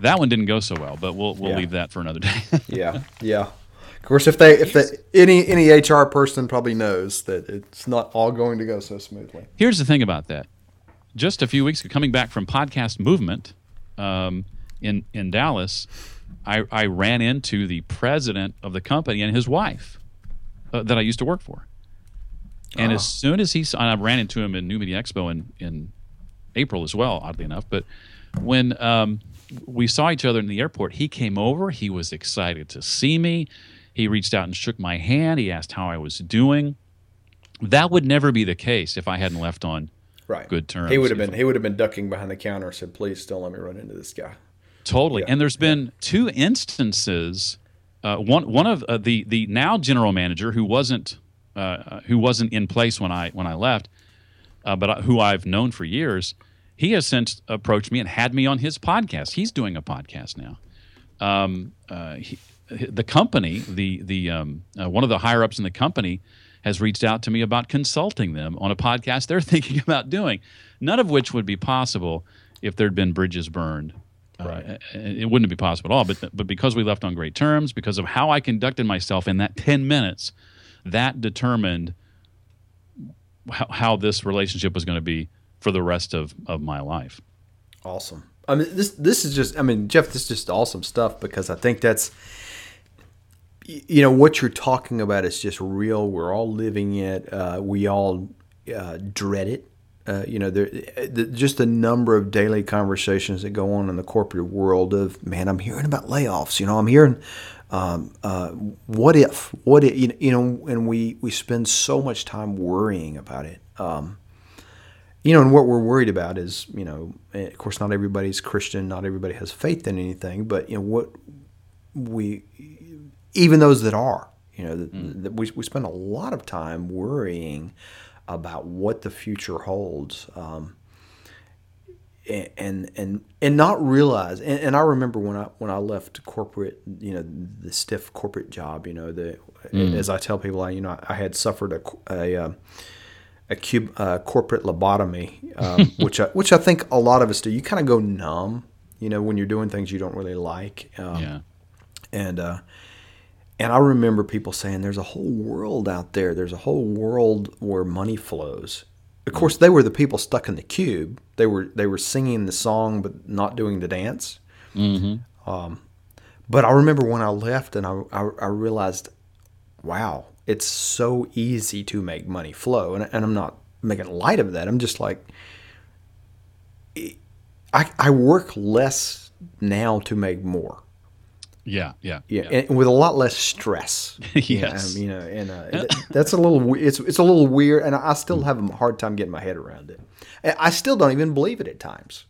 that one didn't go so well. But we'll we'll yeah. leave that for another day. [laughs] yeah, yeah. Of course, if they if they, any any HR person probably knows that it's not all going to go so smoothly. Here's the thing about that. Just a few weeks ago, coming back from podcast movement um, in in Dallas, I, I ran into the president of the company and his wife uh, that I used to work for. And as ah. soon as he saw, I ran into him in New Media Expo in, in April as well, oddly enough. But when um, we saw each other in the airport, he came over. He was excited to see me. He reached out and shook my hand. He asked how I was doing. That would never be the case if I hadn't left on right. good terms. He would have been he would have been ducking behind the counter and said, "Please don't let me run into this guy." Totally. Yeah. And there's been yeah. two instances. Uh, one one of uh, the the now general manager who wasn't uh, uh who wasn't in place when I when I left, uh, but who I've known for years. He has since approached me and had me on his podcast. He's doing a podcast now. Um, uh, he, the company, the the um, uh, one of the higher ups in the company, has reached out to me about consulting them on a podcast they're [laughs] thinking about doing. None of which would be possible if there'd been bridges burned. Uh, right. Uh, it wouldn't be possible at all. But but because we left on great terms, because of how I conducted myself in that ten minutes, that determined how, how this relationship was going to be for the rest of, of my life. Awesome. I mean, this this is just. I mean, Jeff, this is just awesome stuff because I think that's you know what you're talking about is just real. We're all living it. Uh, we all uh, dread it. Uh, you know, there, the, just the number of daily conversations that go on in the corporate world of man, I'm hearing about layoffs. You know, I'm hearing um, uh, what if, what if, you know, and we we spend so much time worrying about it. Um, you know, and what we're worried about is, you know, of course, not everybody's Christian, not everybody has faith in anything, but you know what we even those that are, You know, mm. the, we we spend a lot of time worrying about what the future holds. Um, and and and not realize and, and, I remember when I when I left corporate you know the stiff corporate job you know the mm. as I tell people I you know I had suffered a a, um, a cube, uh, corporate lobotomy um, [laughs] which I, which I think a lot of us do you kind of go numb you know when you're doing things you don't really like um, yeah and uh, and I remember people saying there's a whole world out there there's a whole world where money flows of course, they were the people stuck in the cube. They were they were singing the song but not doing the dance. Mm-hmm. Um, but I remember when I left and I, I, I, realized, wow, it's so easy to make money flow. And, and I'm not making light of that. I'm just like, I, I work less now to make more. Yeah, yeah, yeah, yeah. And with a lot less stress. [laughs] yes, you know, and uh, that's a little it's it's a little weird, and I still have a hard time getting my head around it. I still don't even believe it at times.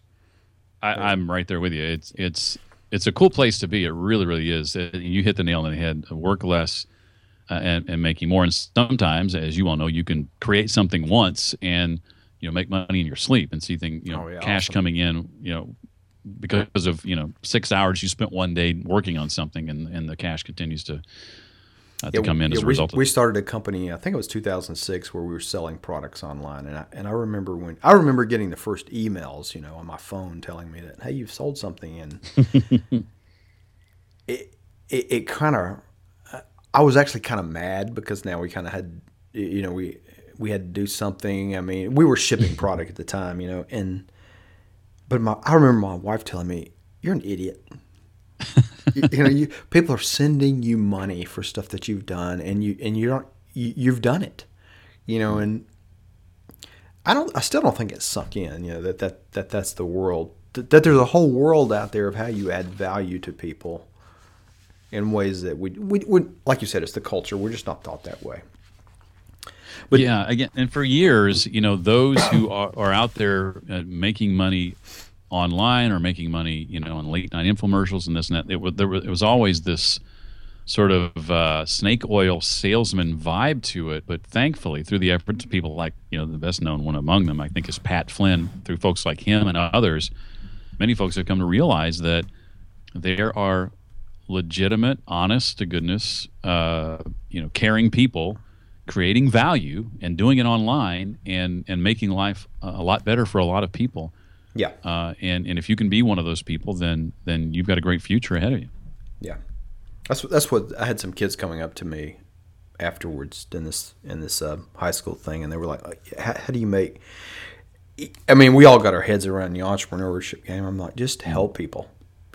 I, am right there with you. It's it's it's a cool place to be. It really, really is. Uh, you hit the nail on the head. Work less uh, and, and making more. And sometimes, as you all know, you can create something once and you know make money in your sleep and see things you know oh, yeah, cash awesome. coming in you know because of you know six hours you spent one day working on something, and and the cash continues to. Uh, to yeah, come in yeah, as a we, result. we started a company. I think it was 2006, where we were selling products online, and I, and I remember when I remember getting the first emails, you know, on my phone telling me that hey, you've sold something, and [laughs] it it, it kind of I was actually kind of mad because now we kind of had you know we we had to do something. I mean, we were shipping product at the time, you know, and but my, I remember my wife telling me, "You're an idiot." you, you, know, you people are sending you money for stuff that you've done, and you and you don't you, you've done it, you know, and I don't I still don't think it's sunk in, you know, that that that that's the world that, that there's a whole world out there of how you add value to people in ways that we, we, we like you said, it's the culture. We're just not thought that way. But yeah, again, and for years, you know, those who [coughs] are, are out there uh, making money online or making money, you know, on late night infomercials and this and that, it was, there was, it was always this sort of uh, snake oil salesman vibe to it. But thankfully, through the efforts of people like, you know, the best known one among them, I think, is Pat Flynn, through folks like him and others, many folks have come to realize that there are legitimate, honest to goodness, uh, you know, caring people creating value and doing it online and and making life a lot better for a lot of people. Yeah. Uh, and and if you can be one of those people, then then you've got a great future ahead of you. Yeah. That's that's what I had some kids coming up to me afterwards in this in this uh, high school thing, and they were like, how, how, do you make?" I mean, we all got our heads around the entrepreneurship game. I'm like, just help people.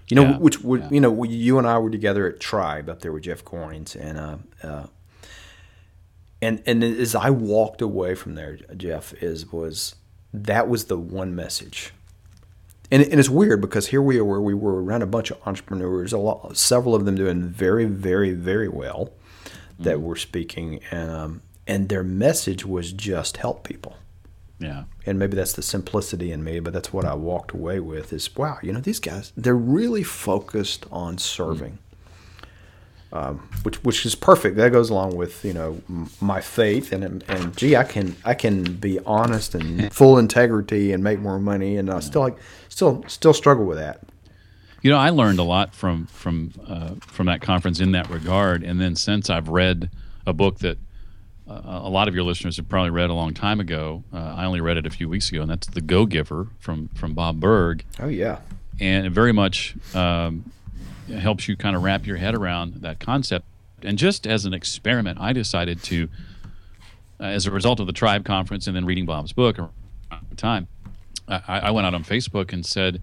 You know, yeah, which would yeah. you know, you and I were together at Tribe up there with Jeff Goins, and uh, uh, and and as I walked away from there, Jeff, is was that was the one message. And, and it's weird because here we are where we were around a bunch of entrepreneurs, a lot, several of them doing very, very, very well that mm were speaking, and um, and their message was just help people. Yeah. And maybe that's the simplicity in me, but that's what I walked away with is wow, you know, these guys, they're really focused on serving. mm um, which which is perfect. That goes along with you know my faith and and gee, I can I can be honest and full integrity and make more money, and I still like still still struggle with that. You know, I learned a lot from from uh, from that conference in that regard, and then since I've read a book that uh, a lot of your listeners have probably read a long time ago. Uh, I only read it a few weeks ago, and that's The Go Giver from from Bob Burg. Oh yeah, and very much um, helps you kind of wrap your head around that concept. And just as an experiment, I decided to, uh, as a result of the Tribe conference and then reading Bob's book around the time, I, I went out on Facebook and said,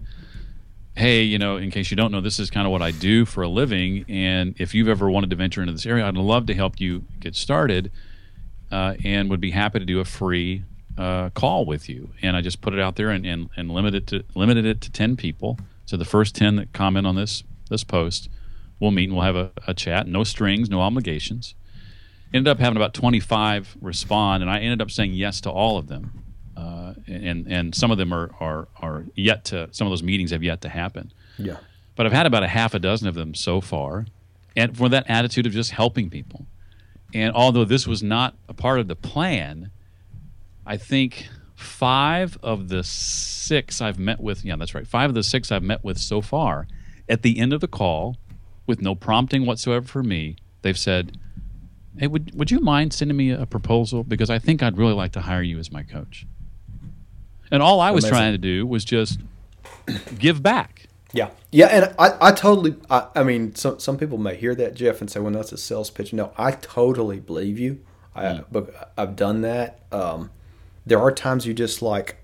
hey, you know, in case you don't know, this is kind of what I do for a living. And if you've ever wanted to venture into this area, I'd love to help you get started uh, and would be happy to do a free uh, call with you. And I just put it out there and, and, and limited, to, limited it to 10 people. So the first 10 that comment on this this post. We'll meet and we'll have a, a chat. No strings, no obligations. Ended up having about 25 respond, and I ended up saying yes to all of them. Uh, and and some of them are, are are yet to some of those meetings have yet to happen. Yeah. But I've had about a half a dozen of them so far, and for that attitude of just helping people. And although this was not a part of the plan, I think five of the six I've met with, yeah, that's right, five of the six I've met with so far, at the end of the call, with no prompting whatsoever for me, they've said, Hey, would, would you mind sending me a proposal? Because I think I'd really like to hire you as my coach. And all I was Amazing. trying to do was just give back. Yeah, yeah, and I, I totally, I, I mean, some some people may hear that Jeff and say, "Well, that's a sales pitch." No, I totally believe you. I, but I've done that. Um, there are times you just like,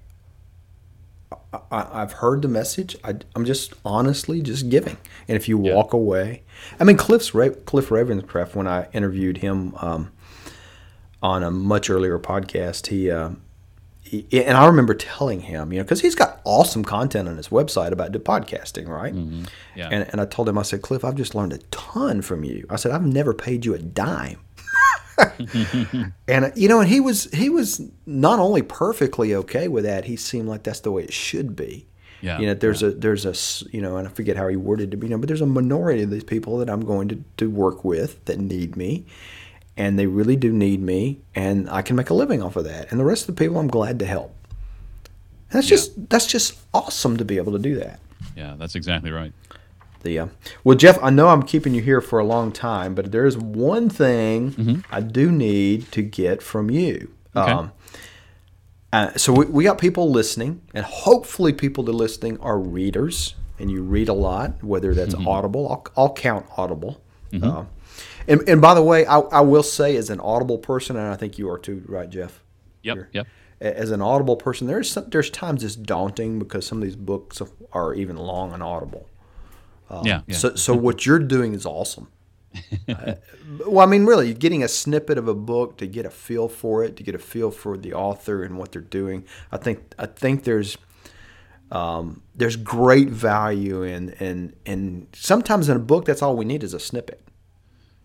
I, I've heard the message. I, I'm just honestly just giving, and if you Yeah. walk away, I mean, Cliff's Cliff Ravenscraft when I interviewed him um, on a much earlier podcast, he. Um, he- and I remember telling him, you know, because he's got awesome content on his website about the podcasting, right? Yeah. And, and I told him, I said, Cliff, I've just learned a ton from you. I said, I've never paid you a dime. [laughs] and uh, you know, and he was he was not only perfectly okay with that, he seemed like that's the way it should be. Yeah, You know, there's a there's a you know, and I forget how he worded it, you know, but there's a minority of these people that I'm going to, to work with that need me, and they really do need me, and I can make a living off of that. And the rest of the people, I'm glad to help. And that's Yeah. just that's just awesome to be able to do that. yeah, that's exactly right. The uh, well, Jeff, I know I'm keeping you here for a long time, but there is one thing I do need to get from you. Okay. uh, so we, we got people listening, and hopefully, people that are listening are readers, and you read a lot, whether that's Audible. I'll, I'll count Audible. Uh, and and by the way, I, I will say, as an Audible person, and I think you are too, right, Jeff? Yep, You're- yep. As an Audible person, there's some, there's times it's daunting because some of these books are even long and Audible. Yeah, yeah. So, so what you're doing is awesome. [laughs] Uh, well, I mean, really, getting a snippet of a book to get a feel for it, to get a feel for the author and what they're doing. I think I think there's um, there's great value in in in sometimes in a book that's all we need is a snippet.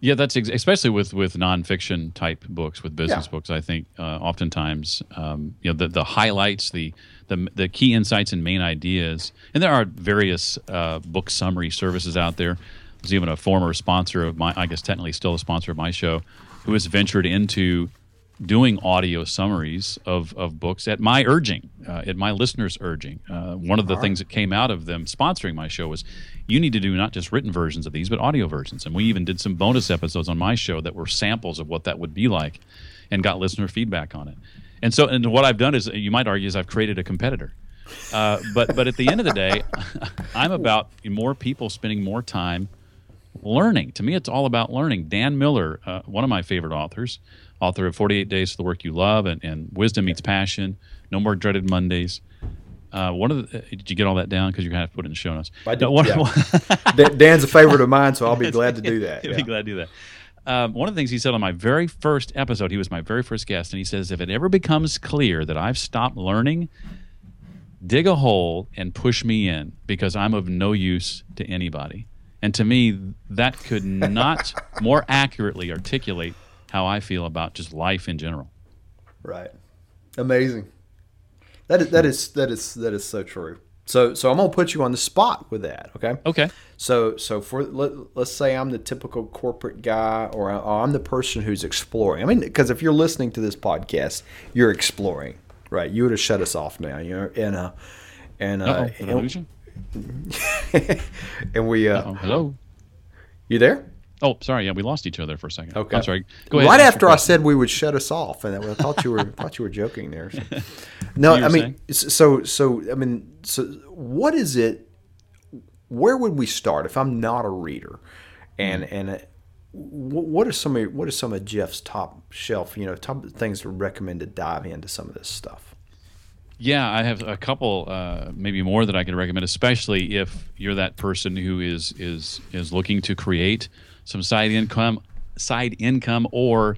Yeah, that's ex- especially with with nonfiction type books, with business Yeah. books. I think uh, oftentimes, um, you know, the the highlights, the the the key insights and main ideas, and there are various uh, book summary services out there. There's even a former sponsor of my, I guess technically still a sponsor of my show, who has ventured into doing audio summaries of, of books at my urging, uh, at my listeners' urging. Uh, one of the things that came out of them sponsoring my show was you need to do not just written versions of these, but audio versions. And we even did some bonus episodes on my show that were samples of what that would be like and got listener feedback on it. And so, and what I've done is, you might argue, is I've created a competitor. Uh, but but at the end of the day, [laughs] I'm about more people spending more time learning. To me, it's all about learning. Dan Miller, uh, one of my favorite authors, author of 48 Days to the Work You Love and, and Wisdom Meets Passion, No More Dreaded Mondays. Uh, one of the, did you get all that down? Because you're gonna have to put it in the show notes. I did, No, one- yeah. [laughs] Dan- Dan's a favorite of [laughs] mine, so I'll be glad to do that. Yeah. be glad to do that. Um, one of the things he said on my very first episode, he was my very first guest, and he says, if it ever becomes clear that I've stopped learning, dig a hole and push me in because I'm of no use to anybody. And to me, that could not [laughs] more accurately articulate how I feel about just life in general. Right. Amazing. That is that is that is that is so true. So so I'm gonna put you on the spot with that. Okay. Okay. So so for let, let's say I'm the typical corporate guy, or, I'm the person who's exploring. I mean, because if you're listening to this podcast, you're exploring, right? You would have shut us off now. You know, and uh, and uh, Uh-oh, did I lose you? and, [laughs] and we uh, Oh, hello. you there? Oh, sorry. Yeah, we lost each other for a second. Okay. I'm sorry. Go ahead. Right after I said we would shut us off, and I thought you were [laughs] thought you were joking there. [laughs] So. No, I mean, so so I mean, so what is it? Where would we start if I'm not a reader, and Hmm. and uh, what are some of what are some of Jeff's top shelf you know top things to recommend to dive into some of this stuff? Yeah, I have a couple, uh, maybe more that I could recommend, especially if you're that person who is is is looking to create some side income, side income, or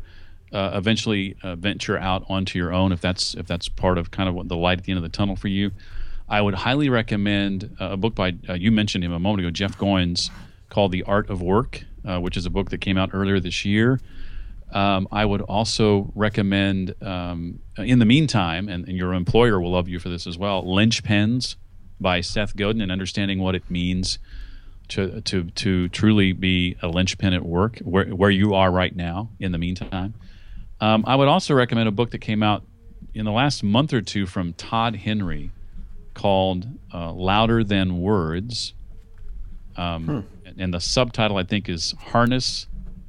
uh, eventually uh, venture out onto your own. If that's if that's part of kind of what the light at the end of the tunnel for you, I would highly recommend uh, a book by uh, you mentioned him a moment ago, Jeff Goins, called The Art of Work, uh, which is a book that came out earlier this year. Um, I would also recommend, um, in the meantime, and, and your employer will love you for this as well, Linchpins by Seth Godin and understanding what it means to to to truly be a linchpin at work where where you are right now. In the meantime, um, I would also recommend a book that came out in the last month or two from Todd Henry called uh, "Louder Than Words," um, Hmm. and the subtitle I think is "Harness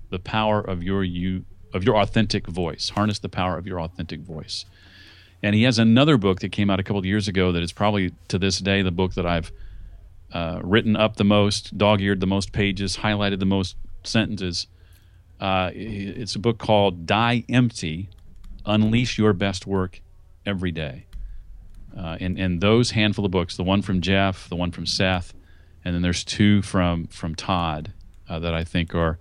the Power of Your You of Your Authentic Voice." Harness the power of your authentic voice. And he has another book that came out a couple of years ago that is probably to this day the book that I've uh, written up the most, dog eared the most pages, highlighted the most sentences. Uh, it's a book called Die Empty Unleash Your Best Work Every Day. Uh, and, and those handful of books, the one from Jeff, the one from Seth, and then there's two from, from Todd uh, that I think are,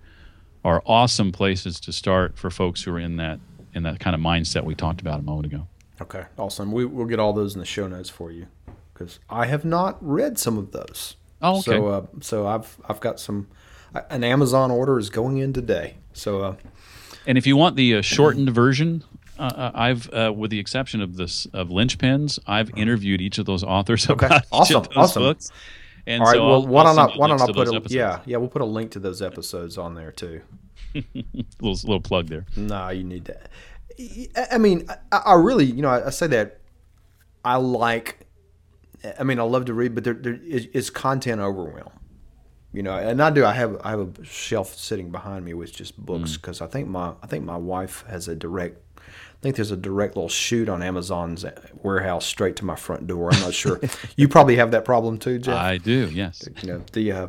are awesome places to start for folks who are in that, in that kind of mindset we talked about a moment ago. Okay, awesome. We, we'll get all those in the show notes for you because I have not read some of those. Oh, okay. So, uh, so I've I've got some. An Amazon order is going in today. So, uh, And if you want the uh, shortened version, uh, uh, I've, uh, with the exception of this of linchpins, I've interviewed each of those authors Okay. about [laughs] Awesome. each of those Awesome. books. And all right. so well, I'll- why don't I why don't I put a episodes. yeah yeah we'll put a link to those episodes on there too. [laughs] little little plug there. No, you need to. I- I mean, I, I really, you know, I, I say that I like. I mean, I love to read, but there, there is, is content overwhelm. You know, and I do. I have I have a shelf sitting behind me with just books because I think my I think my wife has a direct. I think there's a direct little chute on Amazon's warehouse straight to my front door. I'm not sure. [laughs] you probably have that problem too, Jeff I do, yes. you know the uh,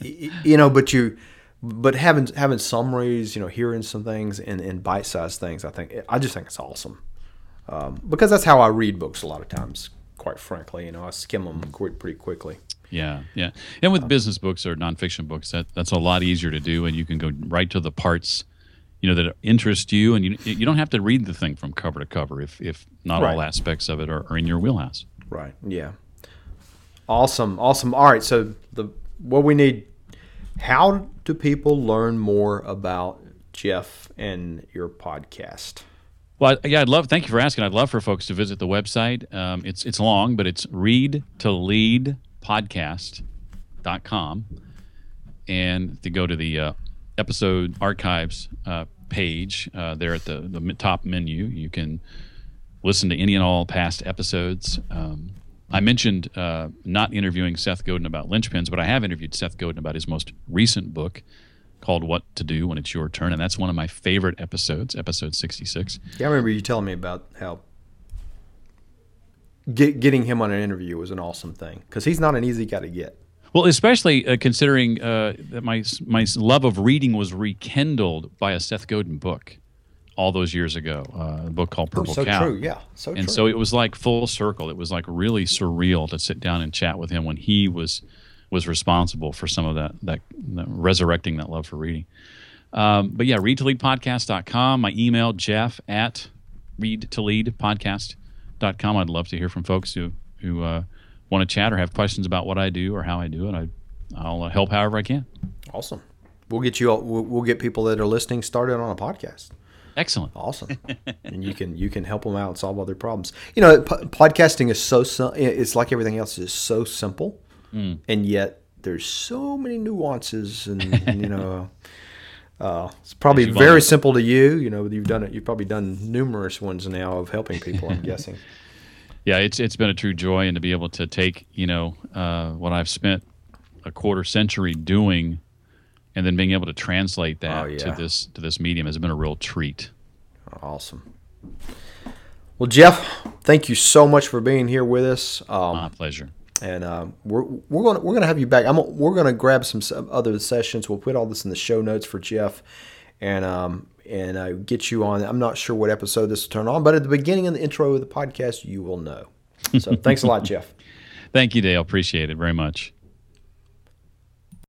you know but you but having having summaries you know hearing some things in, in bite-sized things i think i just think it's awesome um, because that's how i read books a lot of times quite frankly you know i skim them qu- pretty quickly. Yeah, yeah. And with business books or nonfiction books, that that's a lot easier to do, and you can go right to the parts, you know, that interest you, and you you don't have to read the thing from cover to cover if if not all aspects of it are, are in your wheelhouse. right yeah. Awesome awesome. All right so the what we need how do people learn more about jeff and your podcast Well, yeah, I'd love. Thank you for asking. I'd love for folks to visit the website. Um, it's it's long, but it's read to lead podcast.com and to go to the uh, episode archives uh, page uh, there at the the top menu. You can listen to any and all past episodes. Um, I mentioned uh, not interviewing Seth Godin about linchpins, but I have interviewed Seth Godin about his most recent book called What to Do When It's Your Turn. And that's one of my favorite episodes, episode 66. Yeah, I remember you telling me about how get, getting him on an interview was an awesome thing because he's not an easy guy to get. Well, especially uh, considering uh, that my my love of reading was rekindled by a Seth Godin book all those years ago, uh, a book called Purple Oh, so Cow. true, yeah, so true. and true. so it was like full circle. It was like really surreal to sit down and chat with him when he was was responsible for some of that that, that resurrecting that love for reading. Um, but yeah, read to lead podcast.com. My email, Jeff at read to lead podcast.com. I'd love to hear from folks who, who uh, want to chat or have questions about what I do or how I do it. I, I'll uh, help however I can. awesome. We'll get you. All, we'll, we'll get people that are listening started on a podcast. Excellent. Awesome, and you can you can help them out and solve all their problems. You know, po- podcasting is so it's like everything else is so simple, Mm. and yet there's so many nuances, and, [laughs] and, you know, uh, it's probably very simple to you. You know, you've done it. You've probably done numerous ones now of helping people. I'm [laughs] guessing. yeah, it's it's been a true joy, and to be able to take you know uh, what I've spent a quarter century doing, and then being able to translate that Oh, yeah. to this to this medium has been a real treat. Awesome. Well, Jeff, thank you so much for being here with us. Um, My pleasure. And uh, we're we're gonna we're gonna have you back. I'm we're gonna grab some other sessions. We'll put all this in the show notes for Jeff, and um and uh, get you on. I'm not sure what episode this will turn on, but at the beginning and the intro of the podcast, you will know. So thanks a lot, [laughs] Jeff. Thank you, Dale. Appreciate it very much.